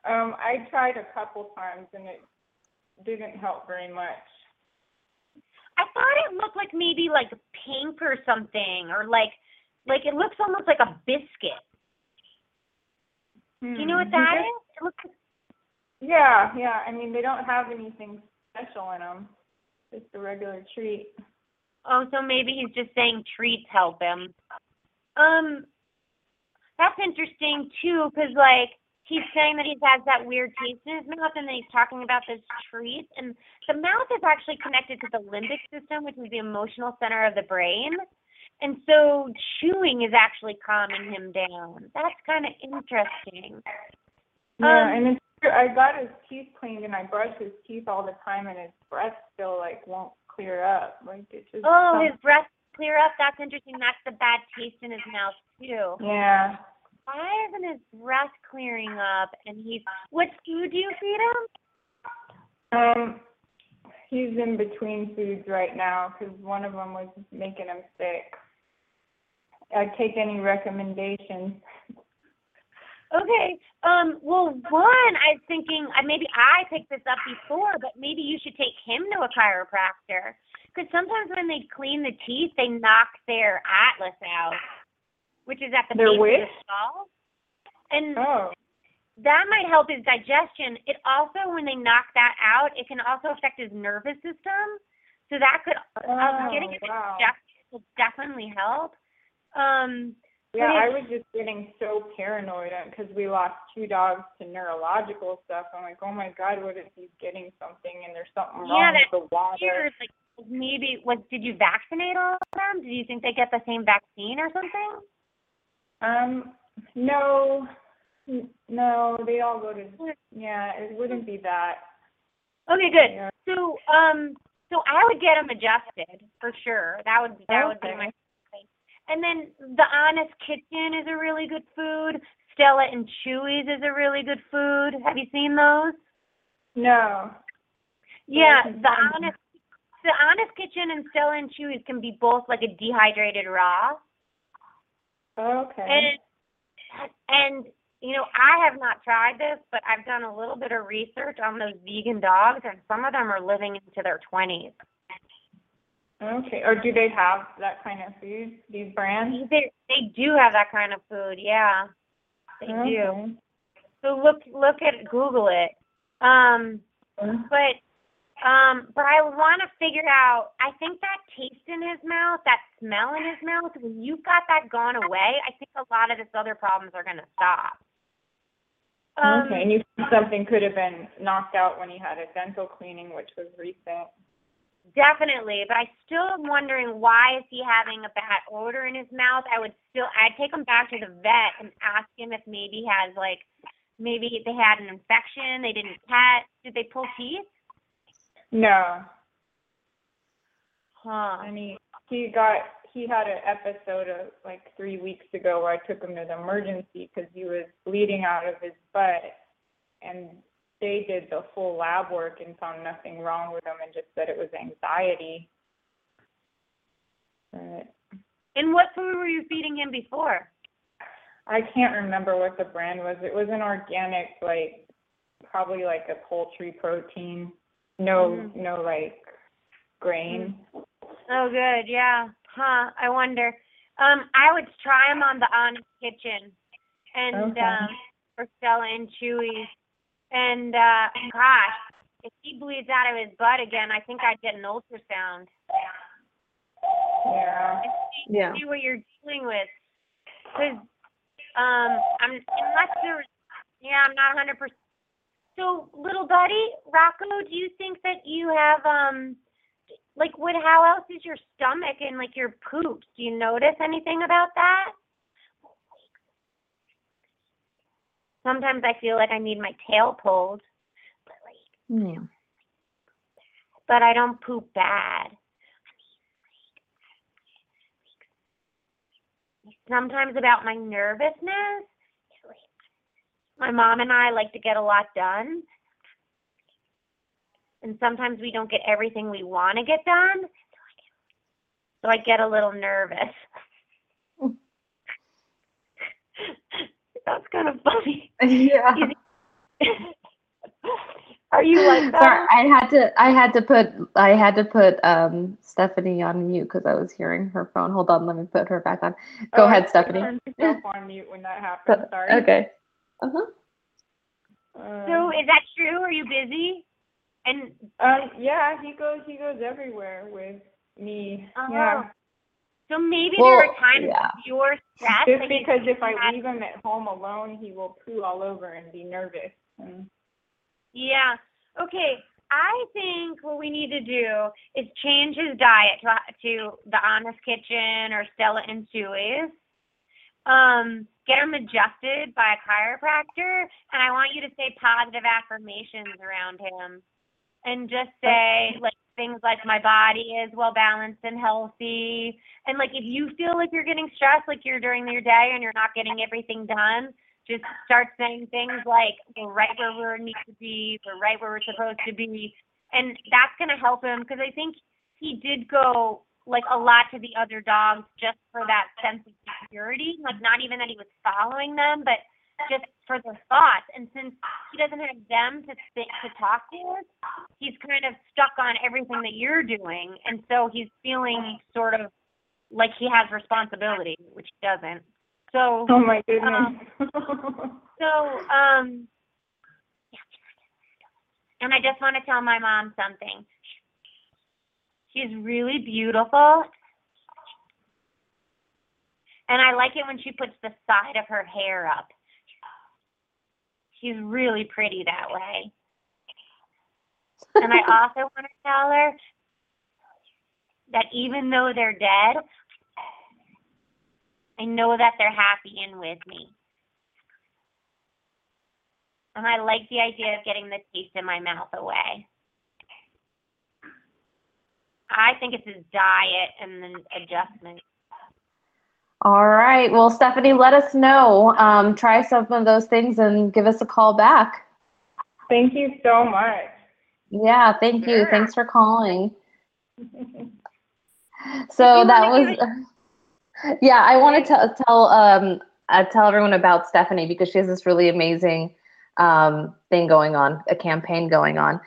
um, I tried a couple times and it didn't help very much. I thought it looked like maybe like pink or something, or like like it looks almost like a biscuit. Do you know what Hmm. that is? It looks Yeah, yeah. I mean, they don't have anything special in them. Just a regular treat. oh, so maybe he's just saying treats help him. Um, that's interesting too, because like he's saying that he has that weird taste in his mouth, and then he's talking about this treat, and the mouth is actually connected to the limbic system, which is the emotional center of the brain. And so chewing is actually calming him down. That's kind of interesting. Yeah, Um, and it's true. I got his teeth cleaned and I brush his teeth all the time, and his breath still like won't clear up. Like it just. Oh, comes- his breath clear up. That's interesting. That's the bad taste in his mouth too. Yeah. Why isn't his breath clearing up? And he's what food do you feed him? Um, he's in between foods right now because one of them was making him sick. I'd take any recommendations. Okay. Um. Well, one, I was thinking uh, maybe I picked this up before, but maybe you should take him to a chiropractor because sometimes when they clean the teeth, they knock their atlas out, which is at the base of the skull. And Oh. that might help his digestion. It also, when they knock that out, it can also affect his nervous system. So that could, uh, getting it Oh, wow. will definitely help. Um, Yeah, I was just getting so paranoid because we lost two dogs to neurological stuff. I'm like, oh my god, what if he's getting something and there's something Yeah, wrong that's with the water? weird. Like maybe was did you vaccinate all of them? Did you think they get the same vaccine or something? Um, no, no, they all go to. Yeah, it wouldn't be that. Okay, good. So, um, so I would get them adjusted for sure. That would that would be my. thing. And then the Honest Kitchen is a really good food. Stella and Chewy's is a really good food. Have you seen those? No. Yeah, the. Honest the Honest Kitchen and Stella and Chewy's can be both like a dehydrated raw. Okay. And and you know, I have not tried this, but I've done a little bit of research on those vegan dogs, and some of them are living into their twenties. Okay. Or do they have that kind of food? These brands? They they do have that kind of food, yeah. They do. So look look at Google it. Um, Mm-hmm. but um, but I want to figure out. I think that taste in his mouth, that smell in his mouth, when you've got that gone away, I think a lot of his other problems are gonna stop. Um, okay, and you think something could have been knocked out when he had a dental cleaning, which was recent. Definitely, but I still am wondering why is he having a bad odor in his mouth? I would still, I'd take him back to the vet and ask him if maybe he has like, maybe they had an infection, they didn't catch, did they pull teeth? No, Huh. and he he got he had an episode of like three weeks ago where I took him to the emergency because he was bleeding out of his butt, and they did the full lab work and found nothing wrong with him and just said it was anxiety. But And what food were you feeding him before? I can't remember what the brand was. It was an organic, like probably like a poultry protein. No, Mhm. no like grain. Oh, good, yeah. Huh, I wonder. Um, I would try him on the Honest Kitchen and Okay. um, for Stella and Chewy. And uh, gosh, if he bleeds out of his butt again, I think I'd get an ultrasound. Yeah. Yeah. see what you're dealing with. Cause um, I'm unless there, yeah, I'm not 100. percent So, little buddy, Rocco, do you think that you have um, like what? How else is your stomach and like your poops? Do you notice anything about that? Sometimes I feel like I need my tail pulled, but like, Hmm. but I don't poop bad. Sometimes about my nervousness. My mom and I like to get a lot done. And sometimes we don't get everything we want to get done. So I get a little nervous. That's kind of funny. Yeah. Are you like that? Sorry, I had to. I had to put. I had to put um Stephanie on mute because I was hearing her phone. Hold on, let me put her back on. Go Oh, ahead, Stephanie. turned myself on mute when that happened. Sorry. Okay. Uh huh. Um, So is that true? Are you busy? And um, yeah, he goes. He goes everywhere with me. Uh-huh. Yeah. so maybe Well, there are times yeah. you're stressed. Just that you because if I had- leave him at home alone, he will poo all over and be nervous. And Yeah. Okay. I think what we need to do is change his diet to, to the Honest Kitchen or Stella and Chewy's. Um, get him adjusted by a chiropractor, and I want you to say positive affirmations around him, and just say like things like my body is well balanced and healthy, and like if you feel like you're getting stressed, like you're during your day and you're not getting everything done, just start saying things like we're right where we need to be, we're right where we're supposed to be, and that's gonna help him because I think he did go like a lot to the other dogs just for that sense of security, like not even that he was following them, but just for their thoughts. And since he doesn't have them to think, to talk to, he's kind of stuck on everything that you're doing, and so he's feeling sort of like he has responsibility, which he doesn't. So oh my goodness. so, um, and I just want to tell my mom something. She's really beautiful. And I like it when she puts the side of her hair up. She's really pretty that way. And I also want to tell her that even though they're dead, I know that they're happy and with me. And I like the idea of getting the taste in my mouth away. I think it's his diet and then adjustment. All right. Well, Stephanie, let us know. Um, try some of those things and give us a call back. Thank you so much. Yeah. Thank you. Sure. Thanks for calling. So that wanna was, yeah. I want to tell tell um uh, tell everyone about Stephanie because she has this really amazing um thing going on, a campaign going on.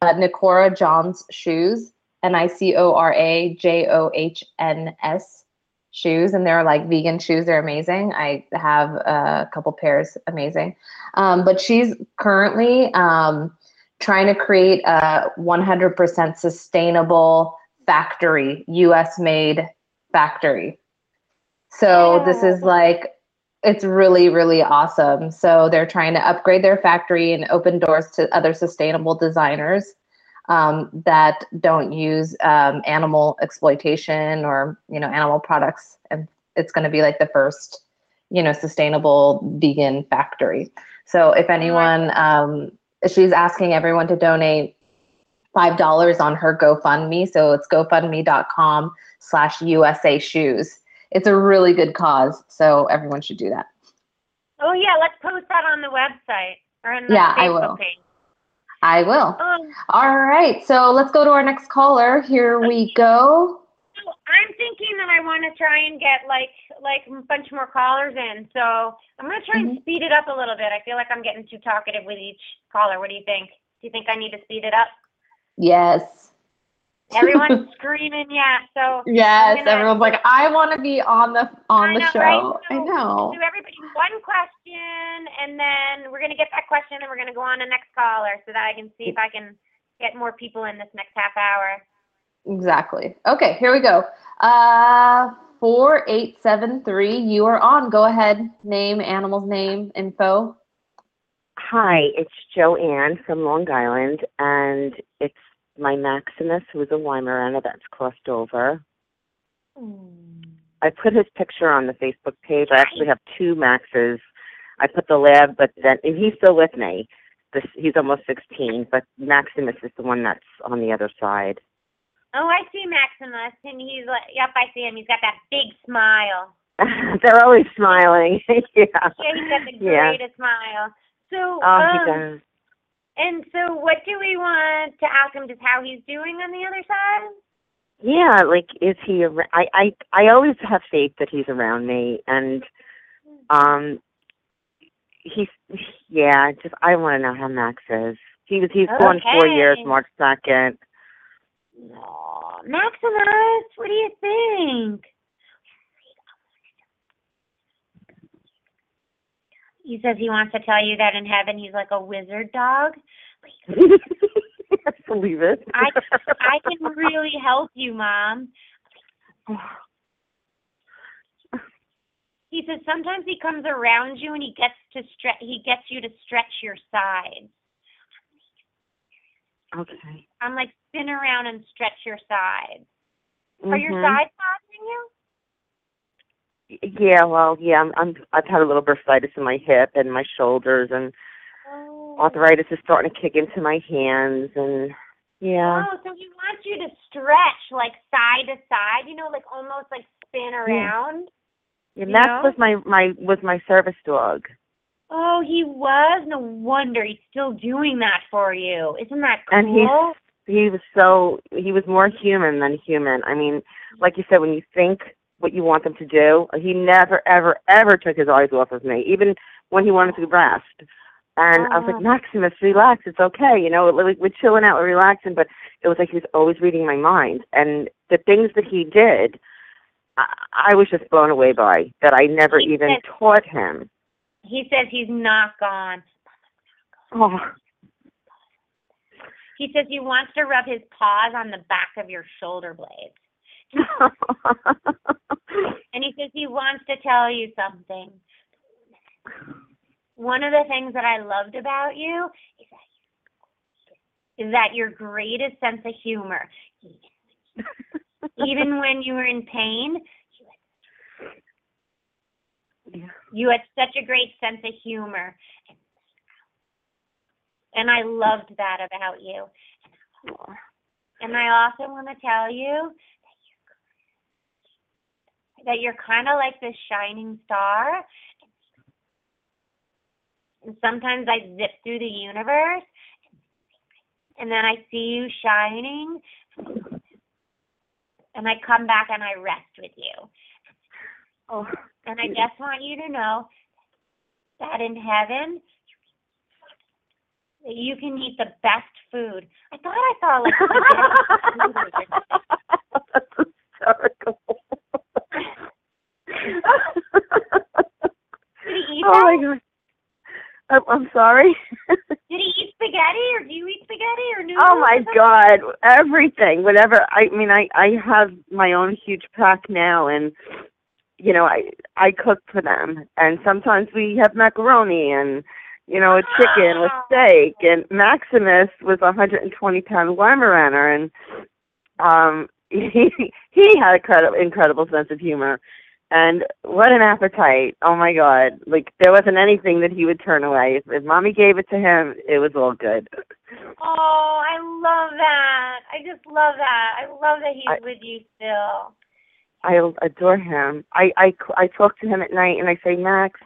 Uh, Nicora Johns shoes, N I C O R A J O H N S shoes, and they're like vegan shoes. They're amazing. I have a couple pairs, amazing. Um, but she's currently um, trying to create a 100% sustainable factory, US made factory. So this is like it's really really awesome. So they're trying to upgrade their factory and open doors to other sustainable designers um, that don't use um, animal exploitation or you know animal products, and it's going to be like the first you know sustainable vegan factory. So if anyone, um, she's asking everyone to donate five dollars on her GoFundMe. So it's GoFundMe.com slash USA Shoes. It's a really good cause, so everyone should do that. Oh yeah, let's post that on the website or on the Yeah, I will. page. I will. Um, All right, so let's go to our next caller. Here we go. so I'm thinking that I want to try and get like like a bunch more callers in. So I'm gonna try and speed it up a little bit. I feel like I'm getting too talkative with each caller. What do you think? Do you think I need to speed it up? Yes. Everyone's screaming, yeah. So Yes, gonna- everyone's like, I want to be on the on I the know, show. right? I know. Do everybody one question, and then we're gonna get that question, and we're gonna go on to the next caller, so that I can see if I can get more people in this next half hour. Exactly. Okay, here we go. Uh, four eight seven three. You are on. Go ahead. Name, animal's name, info. Hi, it's Joanne from Long Island, and it's my Maximus, who is a Weimaraner that's crossed over. I put his picture on the Facebook page. I actually have two Maxes. I put the lab, but then and he's still with me. This, he's almost 16, but Maximus is the one that's on the other side. Oh, I see Maximus, and he's like, yep, I see him. He's got that big smile. They're always smiling. yeah. Yeah, he's got the Yeah. greatest smile. So, Oh, he um, does. And so, what do we want to ask him? Just how he's doing on the other side? Yeah, like is he? I I I always have faith that he's around me, and um, he's yeah. Just I want to know how Max is. He was he's gone four years, March second. Aw, Maximus, what do you think? He says he wants to tell you that in heaven he's like a wizard dog. Believe it. I I can really help you, Mom. He says sometimes he comes around you and he gets to stretch. He gets you to stretch your sides. okay. I'm like spin around and stretch your sides. Are your Mhm. sides bothering you? Yeah, well, yeah. I'm, I'm I've had a little bursitis in my hip and my shoulders, and Oh. arthritis is starting to kick into my hands, and yeah. Oh, so he wants you to stretch like side to side, you know, like almost like spin around. Yeah, Max was my my was my service dog. Oh, he was. No wonder he's still doing that for you. Isn't that cool? And he's he was so he was more human than human. I mean, like you said, when you think what you want them to do, he never ever ever took his eyes off of me, even when he wanted to rest. And I was like, ah. Maximus, relax, it's okay. You know, we're chilling out, we're relaxing, but it was like he was always reading my mind. And the things that he did, I, I was just blown away by that. I never He even said- taught him. he says he's not gone. Oh, He says he wants to rub his paws on the back of your shoulder blades. And he says he wants to tell you something. One of the things that I loved about you is that, is that your greatest sense of humor. Even when you were in pain, you had such a great sense of humor. And I loved that about you. And I also want to tell you that you're kind of like this shining star. And sometimes I zip through the universe and then I see you shining and I come back and I rest with you. Oh, And I just want you to know that in heaven, that you can eat the best food. I thought I saw like. That's hysterical. Did he eat oh my god. I'm, I'm sorry. Did he eat spaghetti, or do you eat spaghetti, or noodles? Oh my god, everything, whatever. I mean, I I have my own huge pack now, and you know, I I cook for them, and sometimes we have macaroni and you know a chicken with ah. steak, and Maximus was a 120 pound Weimaraner, and um he he had a credible, incredible sense of humor. And what an appetite! Oh my God! Like there wasn't anything that he would turn away. If, if mommy gave it to him, it was all good. Oh, I love that. I just love that. I love that he's I- with you still. I adore him. I I I talk to him at night and I say, Max,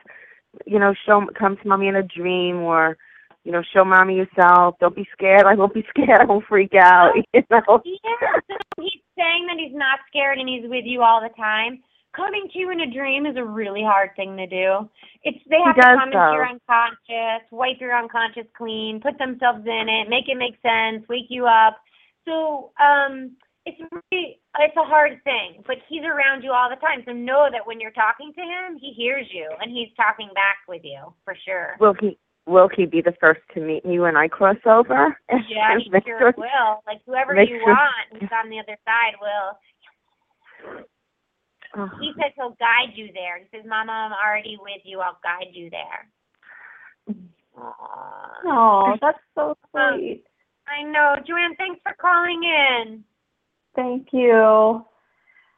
you know, show come to mommy in a dream or, you know, show mommy yourself. Don't be scared. I won't be scared. I won't freak out. You know. Yeah, so he's saying that he's not scared and he's with you all the time. Coming to you in a dream is a really hard thing to do. It's they have to does, come into your unconscious, wipe your unconscious clean, put themselves in it, make it make sense, wake you up. So um it's really it's a hard thing, but he's around you all the time. So know that when you're talking to him, he hears you and he's talking back with you for sure. Will he will he be the first to meet me when I cross over? Yeah, he Make sure will. Like whoever you sure- want who's on the other side will. Oh, He says he'll guide you there. He says, Mama, I'm already with you. I'll guide you there. Oh, that's so um, sweet. I know. Joanne, thanks for calling in. Thank you.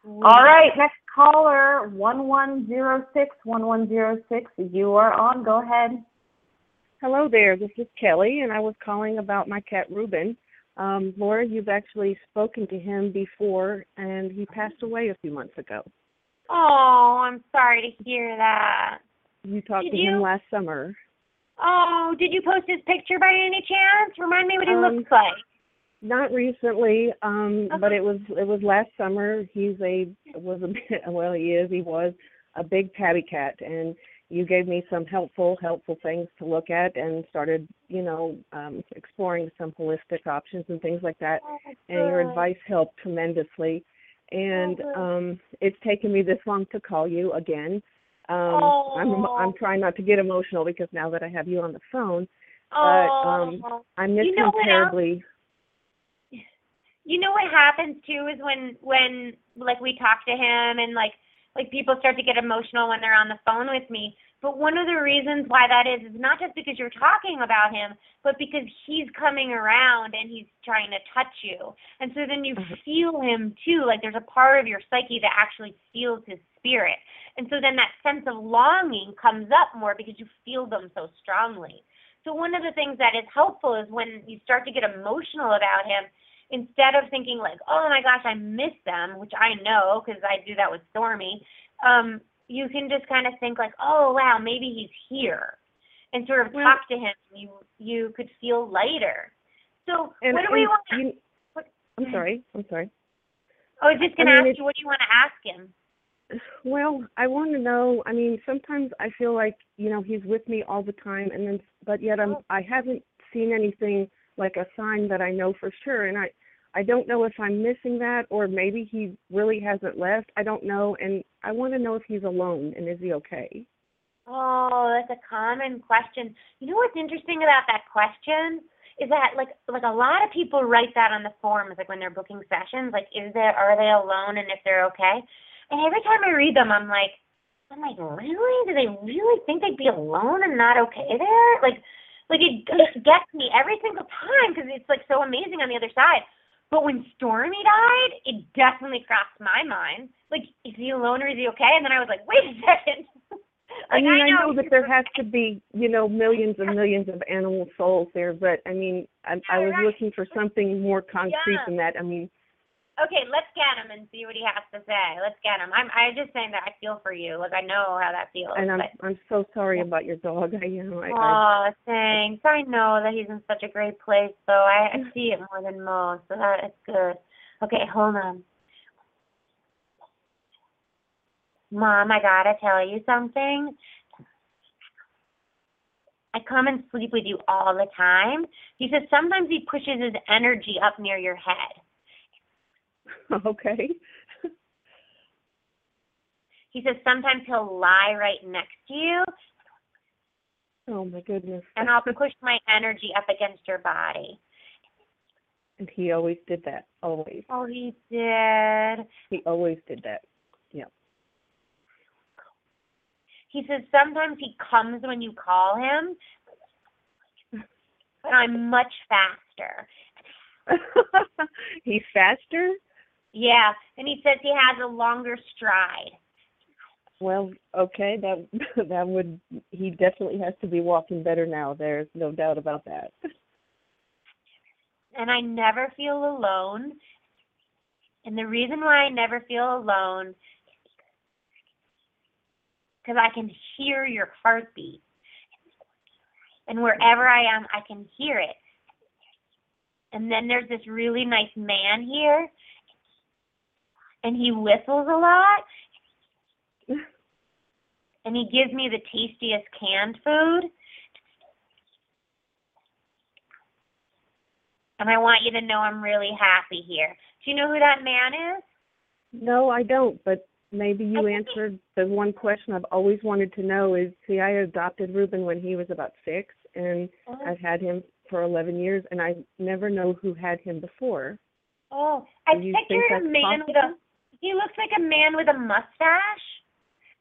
All right, next caller, 1106, 1106. You are on. Go ahead. Hello there, this is Kelly, and I was calling about my cat Reuben. Um, Laura, you've actually spoken to him before, and he passed away a few months ago. Oh, I'm sorry to hear that. You talked Did to you? him last summer. Oh, did you post his picture by any chance? Remind me what he Um, looks like. Not recently, um, but it was it was last summer. He's a was a well he is he was a big tabby cat, and you gave me some helpful helpful things to look at, and started you know um, exploring some holistic options and things like that. Oh, and your advice helped tremendously. And um, it's taken me this long to call you again. Um, I'm Oh. I'm trying not to get emotional because now that I have you on the phone, but Oh, um, I miss You know him terribly. you know what happens too is when when like we talk to him and like like people start to get emotional when they're on the phone with me. But one of the reasons why that is is not just because you're talking about him but because he's coming around and he's trying to touch you. And so then you Mhm. feel him too. Like there's a part of your psyche that actually feels his spirit. And so then that sense of longing comes up more because you feel them so strongly. So one of the things that is helpful is when you start to get emotional about him instead of thinking like, oh my gosh, I miss them, which I know because I do that with Stormy, um, you can just kind of think like, oh wow, maybe he's here, and sort of Well- talk to him. You you could feel lighter. So And, what do we want? You, what- I'm sorry. I'm sorry. I was just gonna mean, ask you, what do you want to ask him? Well, I want to know. I mean, sometimes I feel like you know he's with me all the time, and then but yet I'm I haven't seen anything like a sign that I know for sure, and I I don't know if I'm missing that or maybe he really hasn't left. I don't know, and I want to know if he's alone and is he okay. Oh, that's a common question. You know what's interesting about that question is that like like a lot of people write that on the forms like when they're booking sessions like is there are they alone and if they're okay. And every time I read them I'm like I'm like really do they really think they'd be alone and not okay there? Like like it, it gets me every single time because it's like so amazing on the other side. But when Stormy died, it definitely crossed my mind. Like, is he alone or is he okay? And then I was like, wait a second. I Like, mean, I know he's that there has to be, you know, millions and millions of animal souls there, but I mean, I, I was looking for something more concrete Yeah. than that. I mean, Okay, let's get him and see what he has to say. Let's get him. I'm I'm just saying that I feel for you. Like I know how that feels. and I'm but, I'm so sorry about your dog. I, you know, I, I oh, thanks. I know that he's in such a great place, so I, I see it more than most. So that is good. Okay, hold on. Mom, I gotta tell you something. I come and sleep with you all the time. He says sometimes he pushes his energy up near your head. okay. He says sometimes he'll lie right next to you. Oh my goodness. and I'll push my energy up against your body. and he always did that. Always. Oh, he did. He always did that. Yeah. He says sometimes he comes when you call him, but I'm much faster. He's faster? Yeah, and he says he has a longer stride. Well, okay, that that would he definitely has to be walking better now. There's no doubt about that. and I never feel alone. And the reason why I never feel alone because I can hear your heartbeat. And wherever I am, I can hear it. And then there's this really nice man here, and he whistles a lot. And he gives me the tastiest canned food. And I want you to know I'm really happy here. Do you know who that man is? No, I don't, but maybe you answered the one question I've always wanted to know is see I adopted Ruben when he was about 6 and oh. I've had him for 11 years and I never know who had him before. Oh, I think pictured a man with a. He looks like a man with a mustache,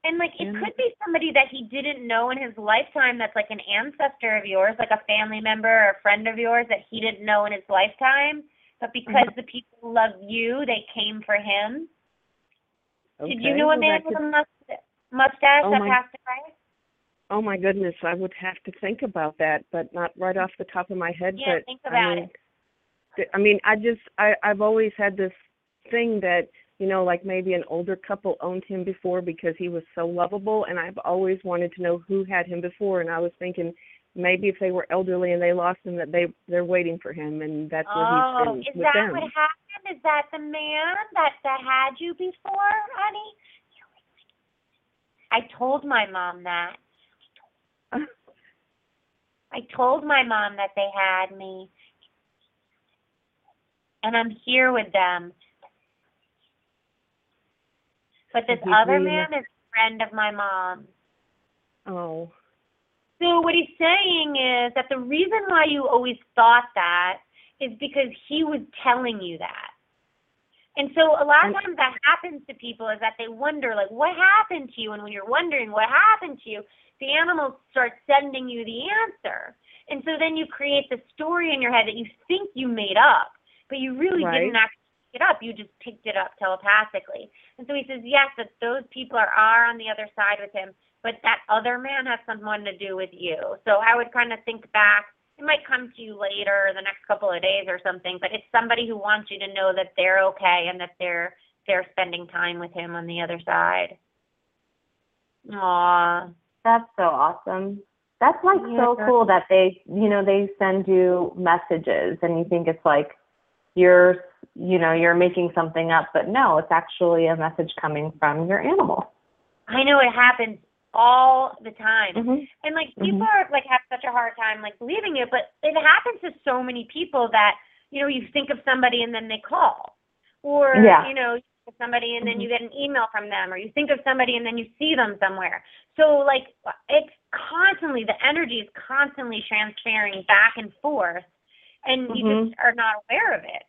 and like it could be somebody that he didn't know in his lifetime. That's like an ancestor of yours, like a family member or a friend of yours that he didn't know in his lifetime. But because Mm-hmm. the people love you, they came for him. Okay. Did you know a well, man that with could- a must- mustache Oh, that my- passed away? Oh my goodness, I would have to think about that, but not right off the top of my head. Yeah, but think I about mean, th- I mean, I just I I've always had this thing that you know, like maybe an older couple owned him before because he was so lovable, and I've always wanted to know who had him before, and I was thinking maybe if they were elderly and they lost him, that they they're waiting for him, and that's Oh, he's been is with that them. what happened? Is that the man that that had you before, honey? I told my mom that. I told my mom that they had me. And I'm here with them. But this other man is a friend of my mom's. oh, So what he's saying is that the reason why you always thought that is because he was telling you that. And so a lot of And- times that happens to people is that they wonder like what happened to you and when you're wondering what happened to you, the animals start sending you the answer. And so then you create the story in your head that you think you made up, but you really Right. didn't actually it up. You just picked it up telepathically. And so he says, yes, that those people are, are on the other side with him, but that other man has something to do with you. So I would kind of think back. It might come to you later, the next couple of days or something, but it's somebody who wants you to know that they're okay and that they're they're spending time with him on the other side. Aw. That's so awesome. That's like so Yeah. cool that they, you know, they send you messages and you think it's like you're, you know, you're making something up, but no, it's actually a message coming from your animal. I know it happens all the time. Mm-hmm. And like people are like have such a hard time like believing it, but it happens to so many people that you know you think of somebody and then they call, or Yeah. you know you think of somebody and then you get an email from them, or you think of somebody and then you see them somewhere. So like it's constantly the energy is constantly transferring back and forth, and you Mhm. just are not aware of it.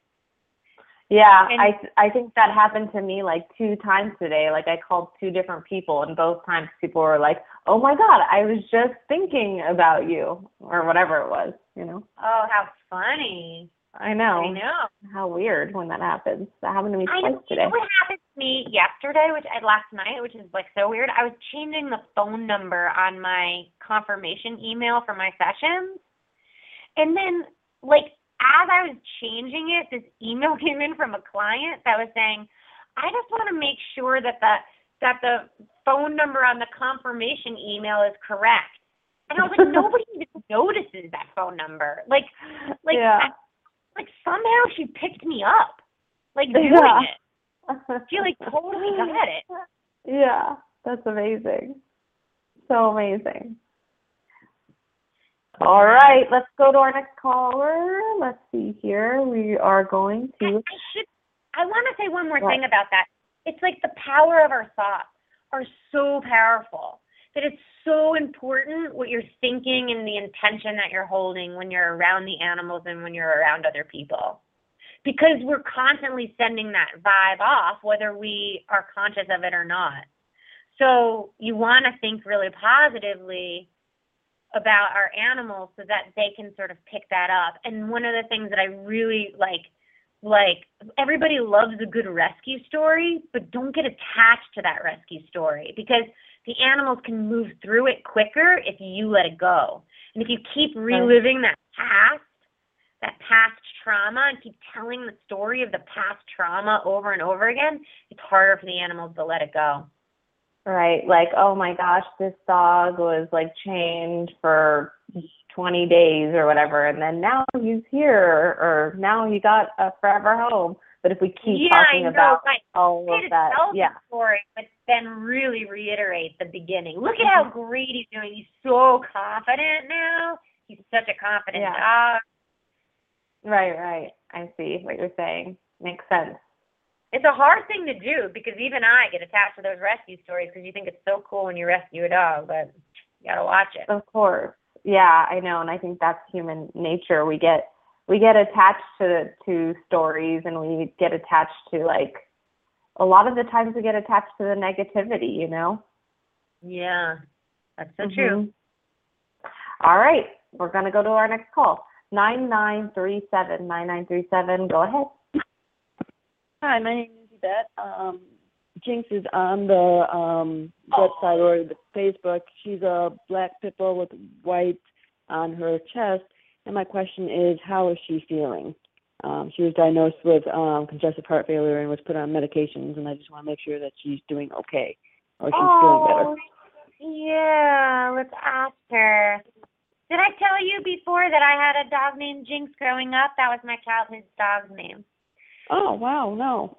Yeah, And- I I think that happened to me like two times today. Like I called two different people, and both times people were like, "Oh my God, I was just thinking about you," or whatever it was. You know, Oh, how funny! I know. I know. How weird when that happens. That happened to me I twice know. You today. know what happened to me yesterday, which I last night, which is like so weird. I was changing the phone number on my confirmation email for my sessions, and then like as I was changing it, this email came in from a client that was saying, "I just want to make sure that the that the phone number on the confirmation email is correct." And I was like, nobody even notices that phone number. Like, like, Yeah. I- like somehow she picked me up, like doing Yeah. it. She like totally got it. Yeah, that's amazing. So amazing. All right, let's go to our next caller. Let's see here. We are going to. I should. I want to say one more thing about that. It's like the power of our thoughts are so powerful that it's so important what you're thinking and the intention that you're holding when you're around the animals and when you're around other people. Because we're constantly sending that vibe off, whether we are conscious of it or not. So you want to think really positively about our animals so that they can sort of pick that up. And one of the things that I really like like everybody loves a good rescue story, but don't get attached to that rescue story because the animals can move through it quicker if you let it go. And if you keep reliving that past, that past trauma and keep telling the story of the past trauma over and over again, it's harder for the animals to let it go. Right. Like, oh my gosh, this dog was like chained for 20 days or whatever, and then now he's here, or now he got a forever home. But if we keep yeah, talking know, about like, all of that, yeah, the story, but then really reiterate the beginning. Look at mm-hmm. how great he's doing. He's so confident now. He's such a confident Yeah. dog. right, right. I see what you're saying. Makes sense. It's a hard thing to do because even I get attached to those rescue stories because you think it's so cool when you rescue a dog, but you gotta watch it. Of course. Yeah, I know, and I think that's human nature. We get we get attached to to stories and we get attached to like a lot of the times we get attached to the negativity, you know? Yeah, that's so Mhm. true. All right, we're gonna go to our next call. Nine nine three seven nine nine three seven. Go ahead. Hi, my name is Yvette. Um, Jinx is on the um, website or the Facebook. She's a black pit bull with white on her chest. And my question is, how is she feeling? Um, she was diagnosed with um, congestive heart failure and was put on medications, and I just want to make sure that she's doing okay or she's feeling better. Oh, yeah, let's ask her. Did I tell you before that I had a dog named Jinx growing up? That was my childhood dog's name. Oh, wow, no.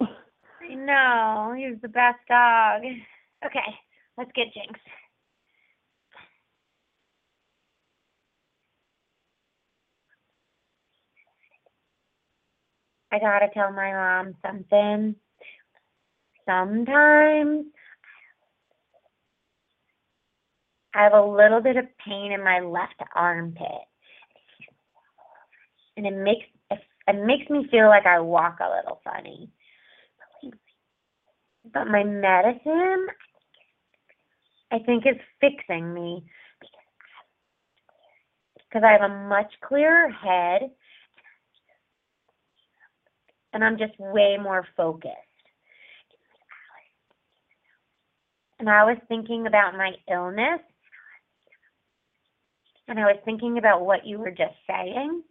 No, know, he was the best dog. Okay, let's get Jinx. I gotta tell my mom something. Sometimes I have a little bit of pain in my left armpit. And it makes it makes me feel like I walk a little funny. But my medicine I think is fixing me because I have a much clearer head and I'm just way more focused. And I was thinking about my illness and I was thinking about what you were just saying.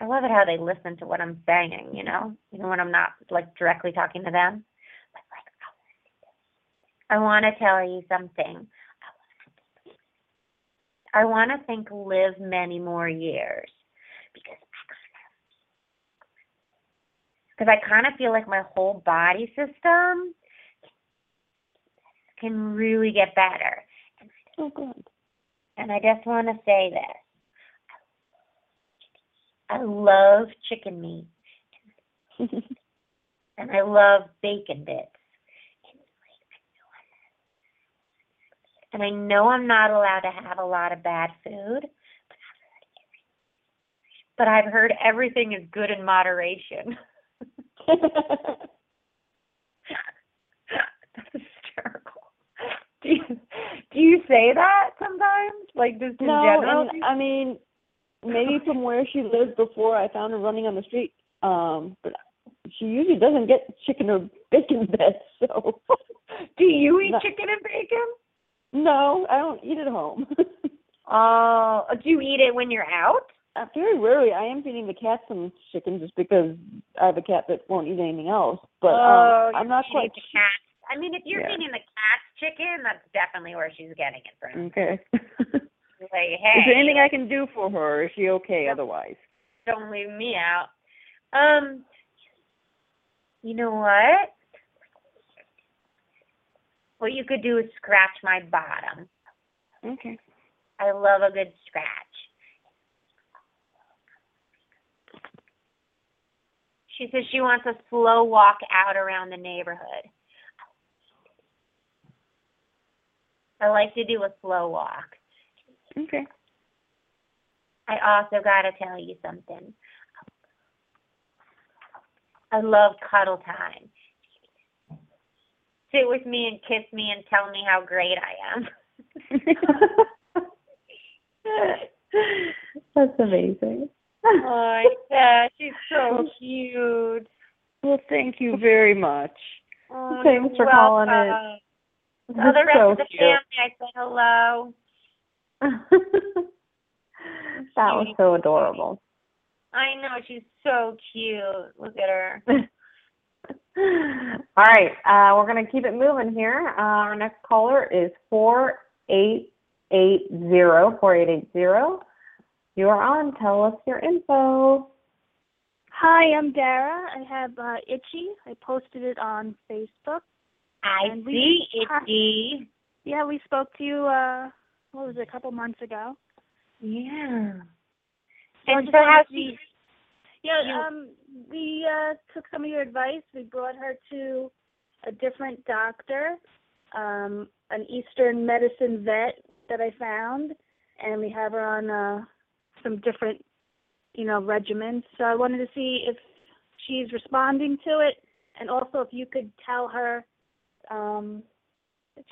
I love it how they listen to what I'm saying, you know, even when I'm not like directly talking to them. But like, I want to tell you something. I want to think live many more years because because I kind of feel like my whole body system can really get better. Oh, good. And I just want to say this. I love chicken meat and I love bacon bits. And I know I'm not allowed to have a lot of bad food, but I've heard everything is good in moderation. That's hysterical. Do you, do you say that sometimes? Like just in no, general? and I mean, maybe from where she lived before, I found her running on the street. Um, but she usually doesn't get chicken or bacon bits. So, do you eat No. chicken and bacon? no, I don't eat at home. Oh, do you eat it when you're out? Uh, very rarely. I am feeding the cat some chicken just because I have a cat that won't eat anything else. But oh, um, I'm not quite. the cat. I mean, if you're Yeah. feeding the cat chicken, that's definitely where she's getting it from. Okay. Hey, Is there anything I can do for her? Is she okay otherwise? don't leave me out. Um, you know what? What you could do is scratch my bottom. Okay. I love a good scratch. She says she wants a slow walk out around the neighborhood. I like to do a slow walk. Okay. I also got to tell you something. I love cuddle time. Sit with me and kiss me and tell me how great I am. That's amazing. oh, yeah, she's so cute. Well, thank you very much. Oh, Thanks for calling in. welcome. The rest so of the cute. family I said hello. that was so adorable. I know she's so cute. Look at her. All right, uh, we're gonna keep it moving here. Uh, our next caller is four eight eight zero four eight eight zero. You are on. Tell us your info. Hi, I'm Dara. I have uh, Itchy. I posted it on Facebook. I And we- see Itchy. Yeah, we spoke to you. What was it? A couple months ago. Yeah. And so how's she? Yeah, you- um, we uh, took some of your advice. We brought her to a different doctor, um, an Eastern medicine vet that I found, and we have her on uh, some different, you know, regimens. So I wanted to see if she's responding to it, and also if you could tell her um,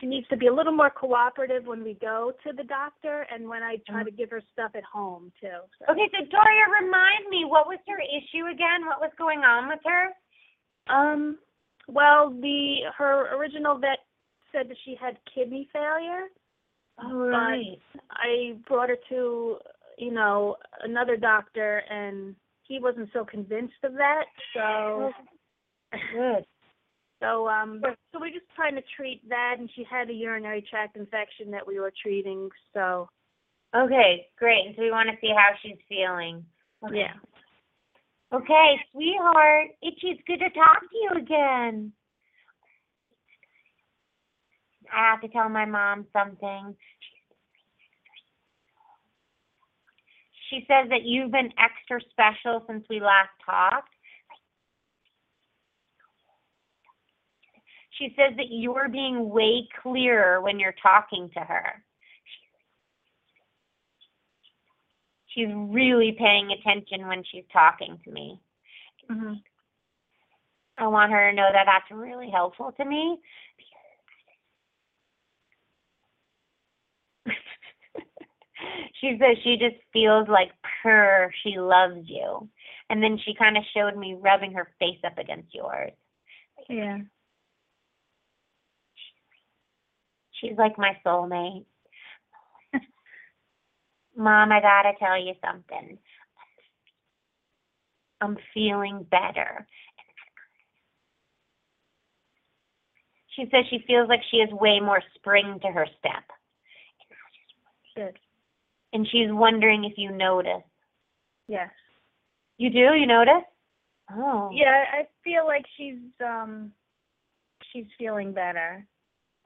she needs to be a little more cooperative when we go to the doctor, and when I try to give her stuff at home too. So. Okay, so Doria, remind me, what was her issue again? What was going on with her? Um, well, the her original vet said that she had kidney failure. Oh, but I brought her to, you know, another doctor, and he wasn't so convinced of that. So, Good. So um, so we're just trying to treat that, and she had a urinary tract infection that we were treating. So, Okay, great. And so we want to see how she's feeling. Okay. yeah. Okay, sweetheart. Itchy, it's good to talk to you again. I have to tell my mom something. She says that you've been extra special since we last talked. She says that you're being way clearer when you're talking to her. She's really paying attention when she's talking to me. hmm I want her to know that that's really helpful to me. she says she just feels like purr, she loves you. And then she kind of showed me rubbing her face up against yours. Yeah. She's like my soulmate. Mom, I gotta tell you something. I'm feeling better. She says she feels like she has way more spring to her step. Good. And she's wondering if you notice. Yes. You do? You notice? Oh. Yeah, I feel like she's um, she's feeling better.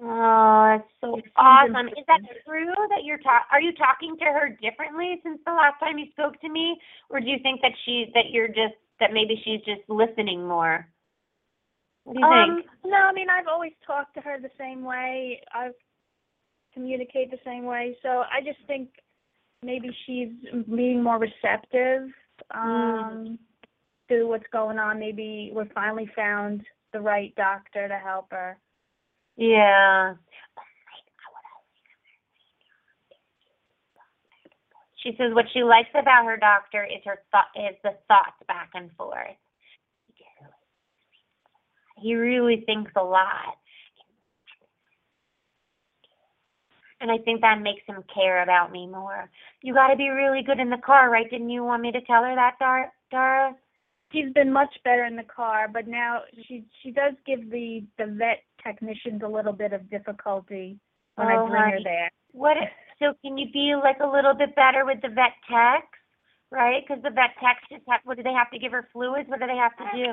Oh, that's so awesome. Is that true that you're ta- are you talking to her differently since the last time you spoke to me? Or do you think that she that you're just that maybe she's just listening more? What do you um, think? No, I mean I've always talked to her the same way. I've communicate the same way. So I just think maybe she's being more receptive um to what's going on. Maybe we finally found the right doctor to help her. Yeah. She says what she likes about her doctor is her thought is the thoughts back and forth. He really thinks a lot. And I think that makes him care about me more. You got to be really good in the car, right? Didn't you want me to tell her that, Dar- Dara? She's been much better in the car, but now she she does give the the vet technicians a little bit of difficulty when Oh, I bring her there. What? So can you be like a little bit better with the vet techs, right? Because the vet techs just have. What do they have to give her fluids? What do they have to do?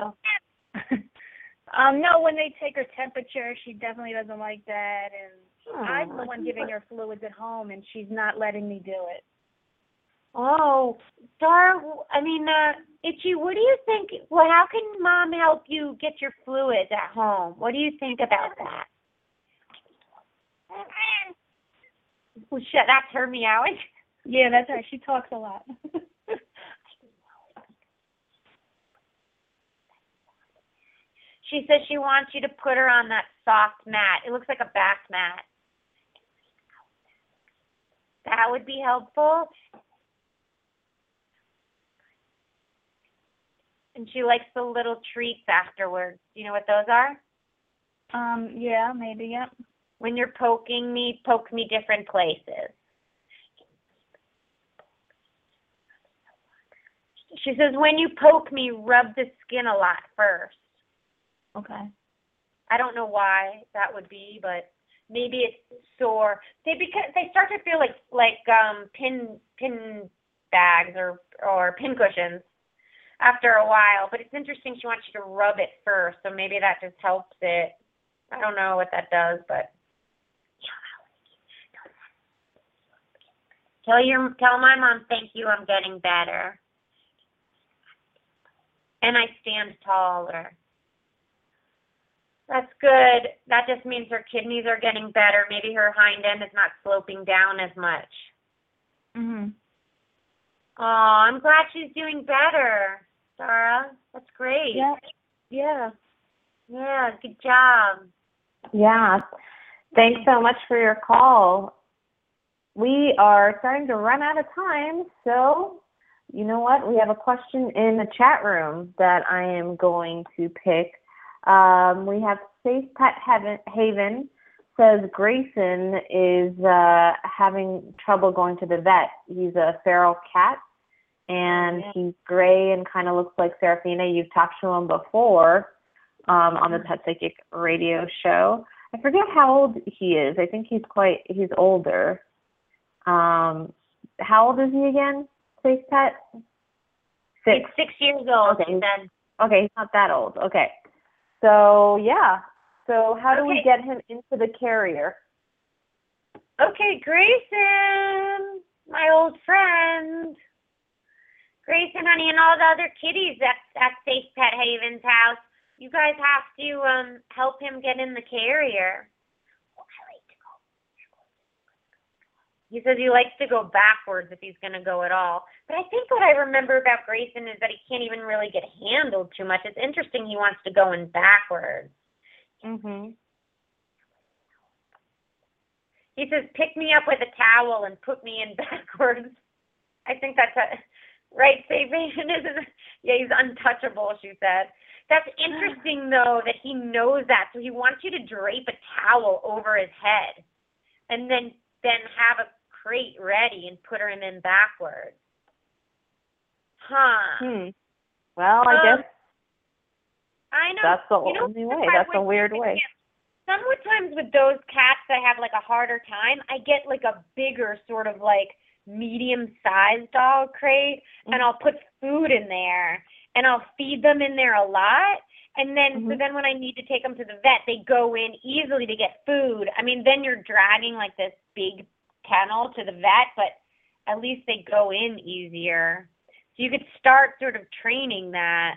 um, no, when they take her temperature, she definitely doesn't like that, and I'm the one giving her fluids at home, and she's not letting me do it. Oh, Dara. I mean, uh, Itchy. What do you think? Well, how can mom help you get your fluids at home? What do you think about that? Well, shit, that's her meowing. Yeah, that's right. She talks a lot. She says she wants you to put her on that soft mat. It looks like a bath mat. That would be helpful. And she likes the little treats afterwards. Do you know what those are? um, yeah, maybe, yep. When you're poking me, poke me different places. She says, when you poke me, rub the skin a lot first. Okay. I don't know why that would be, but maybe it's sore. They because they start to feel like like um pin pin bags or or pin cushions after a while. But it's interesting. She wants you to rub it first, so maybe that just helps it. I don't know what that does, but tell your tell my mom thank you. I'm getting better, and I stand taller. That's good. That just means her kidneys are getting better. Maybe her hind end is not sloping down as much. Mhm. Oh, I'm glad she's doing better, Sarah. That's great. Yeah. Yeah. Yeah, good job. Yeah. Thanks so much for your call. We are starting to run out of time, so you know what? We have a question in the chat room that I am going to pick. Um, we have Safe Pet Haven, Haven says Grayson is uh, having trouble going to the vet. He's a feral cat and he's gray and kind of looks like Serafina. You've talked to him before um, on the Pet Psychic radio show. I forget how old he is. I think he's quite he's older. Um, how old is he again? Safe Pet? Six. He's six years old, Okay. said. Okay, he's not that old. Okay. So yeah. So how do we get him into the carrier? Okay, Grayson, my old friend. Grayson, honey, and all the other kitties at, at Safe Pet Haven's house. You guys have to um help him get in the carrier. He says he likes to go backwards if he's going to go at all. But I think what I remember about Grayson is that he can't even really get handled too much. It's interesting he wants to go in backwards. Mhm. He says, pick me up with a towel and put me in backwards. I think that's a, right, Sabian, isn't? Yeah, he's untouchable, she said. That's interesting, though, that he knows that. So he wants you to drape a towel over his head and then then have a crate ready and put her in in backwards. Huh. Hmm. Well, I Um, guess I know. that's the you know, only way. That's a weird way. Sometimes with those cats that have like a harder time, I get like a bigger sort of like medium sized dog crate Mm-hmm. and I'll put food in there and I'll feed them in there a lot. And then, so Mhm. then when I need to take them to the vet, they go in easily to get food. I mean, then you're dragging like this big kennel to the vet, but at least they go in easier. So you could start sort of training that.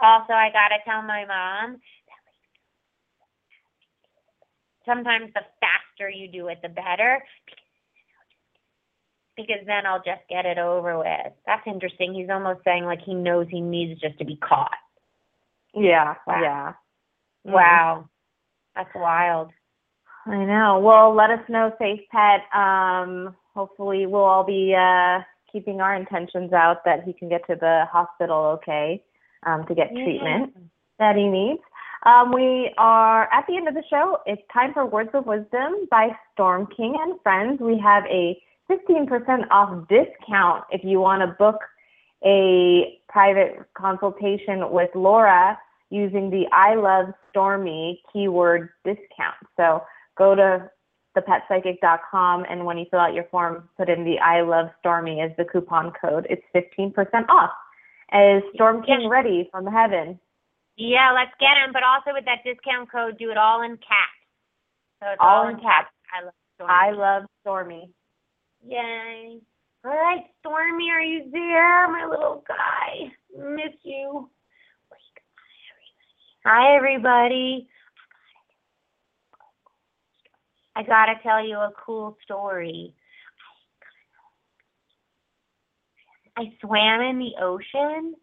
Also, I gotta tell my mom. Sometimes the faster you do it, the better. Because then I'll just get it over with. That's interesting. He's almost saying like he knows he needs just to be caught. Yeah. Wow. Yeah. Mhm. Wow. That's wild. I know. Well, let us know, Safe Pet. Um, hopefully, we'll all be uh, keeping our intentions out that he can get to the hospital okay um, to get treatment that he needs. Um, we are at the end of the show. It's time for Words of Wisdom by Storm King and Friends. We have a 15% off discount if you want to book a private consultation with Laura using the I Love Stormy keyword discount. So go to thepetpsychic.com and when you fill out your form, put in the I Love Stormy as the coupon code. It's 15% off. Is Storm King ready from heaven? Yeah, let's get him. But also with that discount code, do it all in caps. So it's All in caps. I love Stormy. I love Stormy. Yay. All right, Stormy, are you there, my little guy? Miss you. Hi, everybody. I gotta tell you a cool story. I swam in the ocean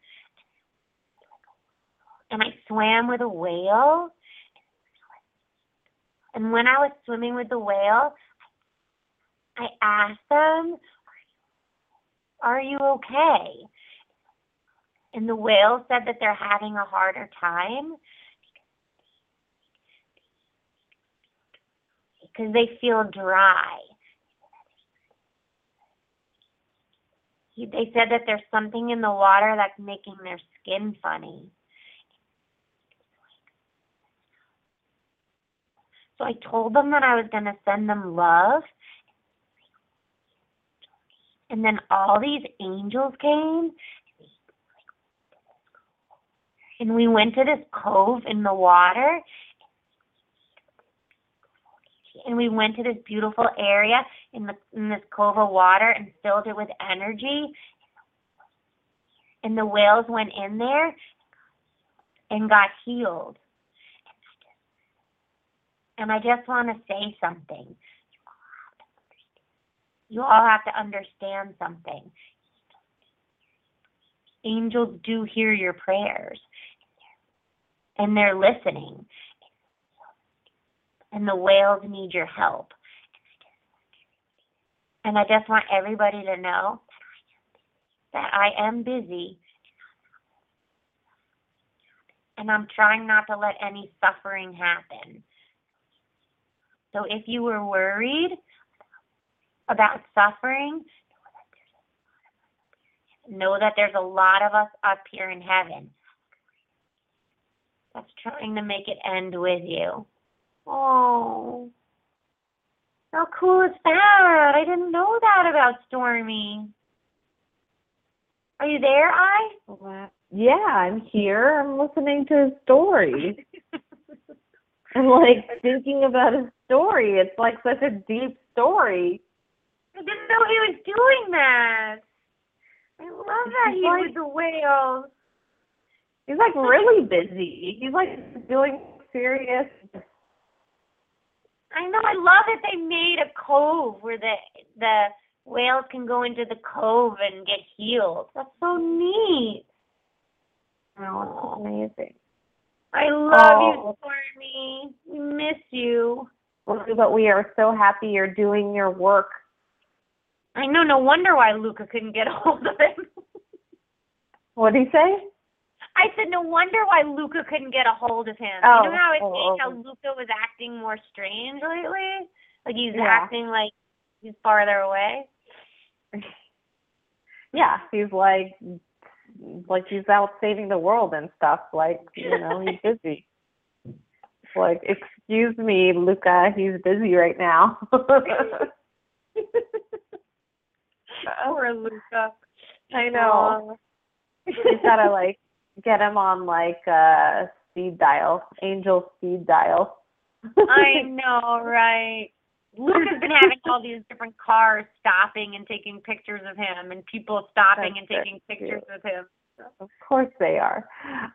and I swam with a whale. And when I was swimming with the whale, I asked them, Are you okay? And the whale said that they're having a harder time because they feel dry. They said that there's something in the water that's making their skin funny. So I told them that I was going to send them love. And then all these angels came. And we went to this cove in the water. And we went to this beautiful area in, the, in this cove of water and filled it with energy. And the whales went in there and got healed. And I just want to say something. You all have to understand something. Angels do hear your prayers, and they're listening. And the whales need your help. And I just want everybody to know that I am busy. And I'm trying not to let any suffering happen. So if you were worried about suffering, know that there's a lot of us up here in heaven that's trying to make it end with you. Oh, how cool is that? I didn't know that about Stormy. Are you there, Ai? Yeah, I'm here. I'm listening to his story. I'm like thinking about his story. It's like such a deep story. I didn't know he was doing that. I love that He's he like- with the whales. He's like really busy. He's like doing serious. I know. I love that they made a cove where the the whales can go into the cove and get healed. That's so neat. Oh, amazing. I love Oh. you, Stormy. We miss you. But we are so happy you're doing your work. I know. No wonder why Luca couldn't get a hold of him. What did he say? I said, no wonder why Luca couldn't get a hold of him. Oh, you know how I oh, think oh. how oh, oh. Luca was acting more strange lately? Like he's Yeah. acting like he's farther away. Yeah, he's like, like he's out saving the world and stuff. Like, you know, he's busy. Like, excuse me, Luca, he's busy right now. Poor Luca. I know. You gotta like get him on like uh speed dial, angel speed dial. I know, right? Luca's been having all these different cars stopping and taking pictures of him, and people stopping That's and taking pictures of him. Of course they are.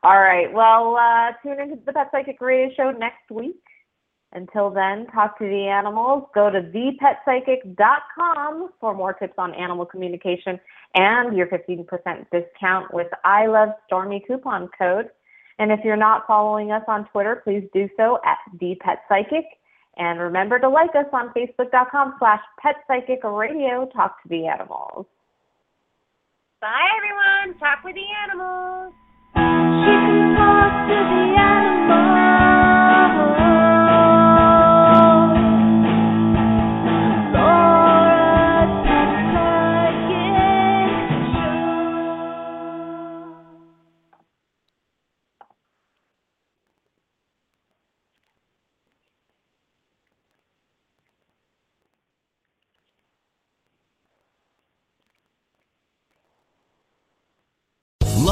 All right. Well, uh, tune into the Pet Psychic Radio Show next week. Until then, talk to the animals. Go to thepetpsychic.com for more tips on animal communication and your 15% discount with I Love Stormy coupon code. And if you're not following us on Twitter, please do so at The Pet Psychic. And remember to like us on Facebook.com slash Pet Psychic Radio. Talk to the animals. Bye, everyone. Talk with the animals.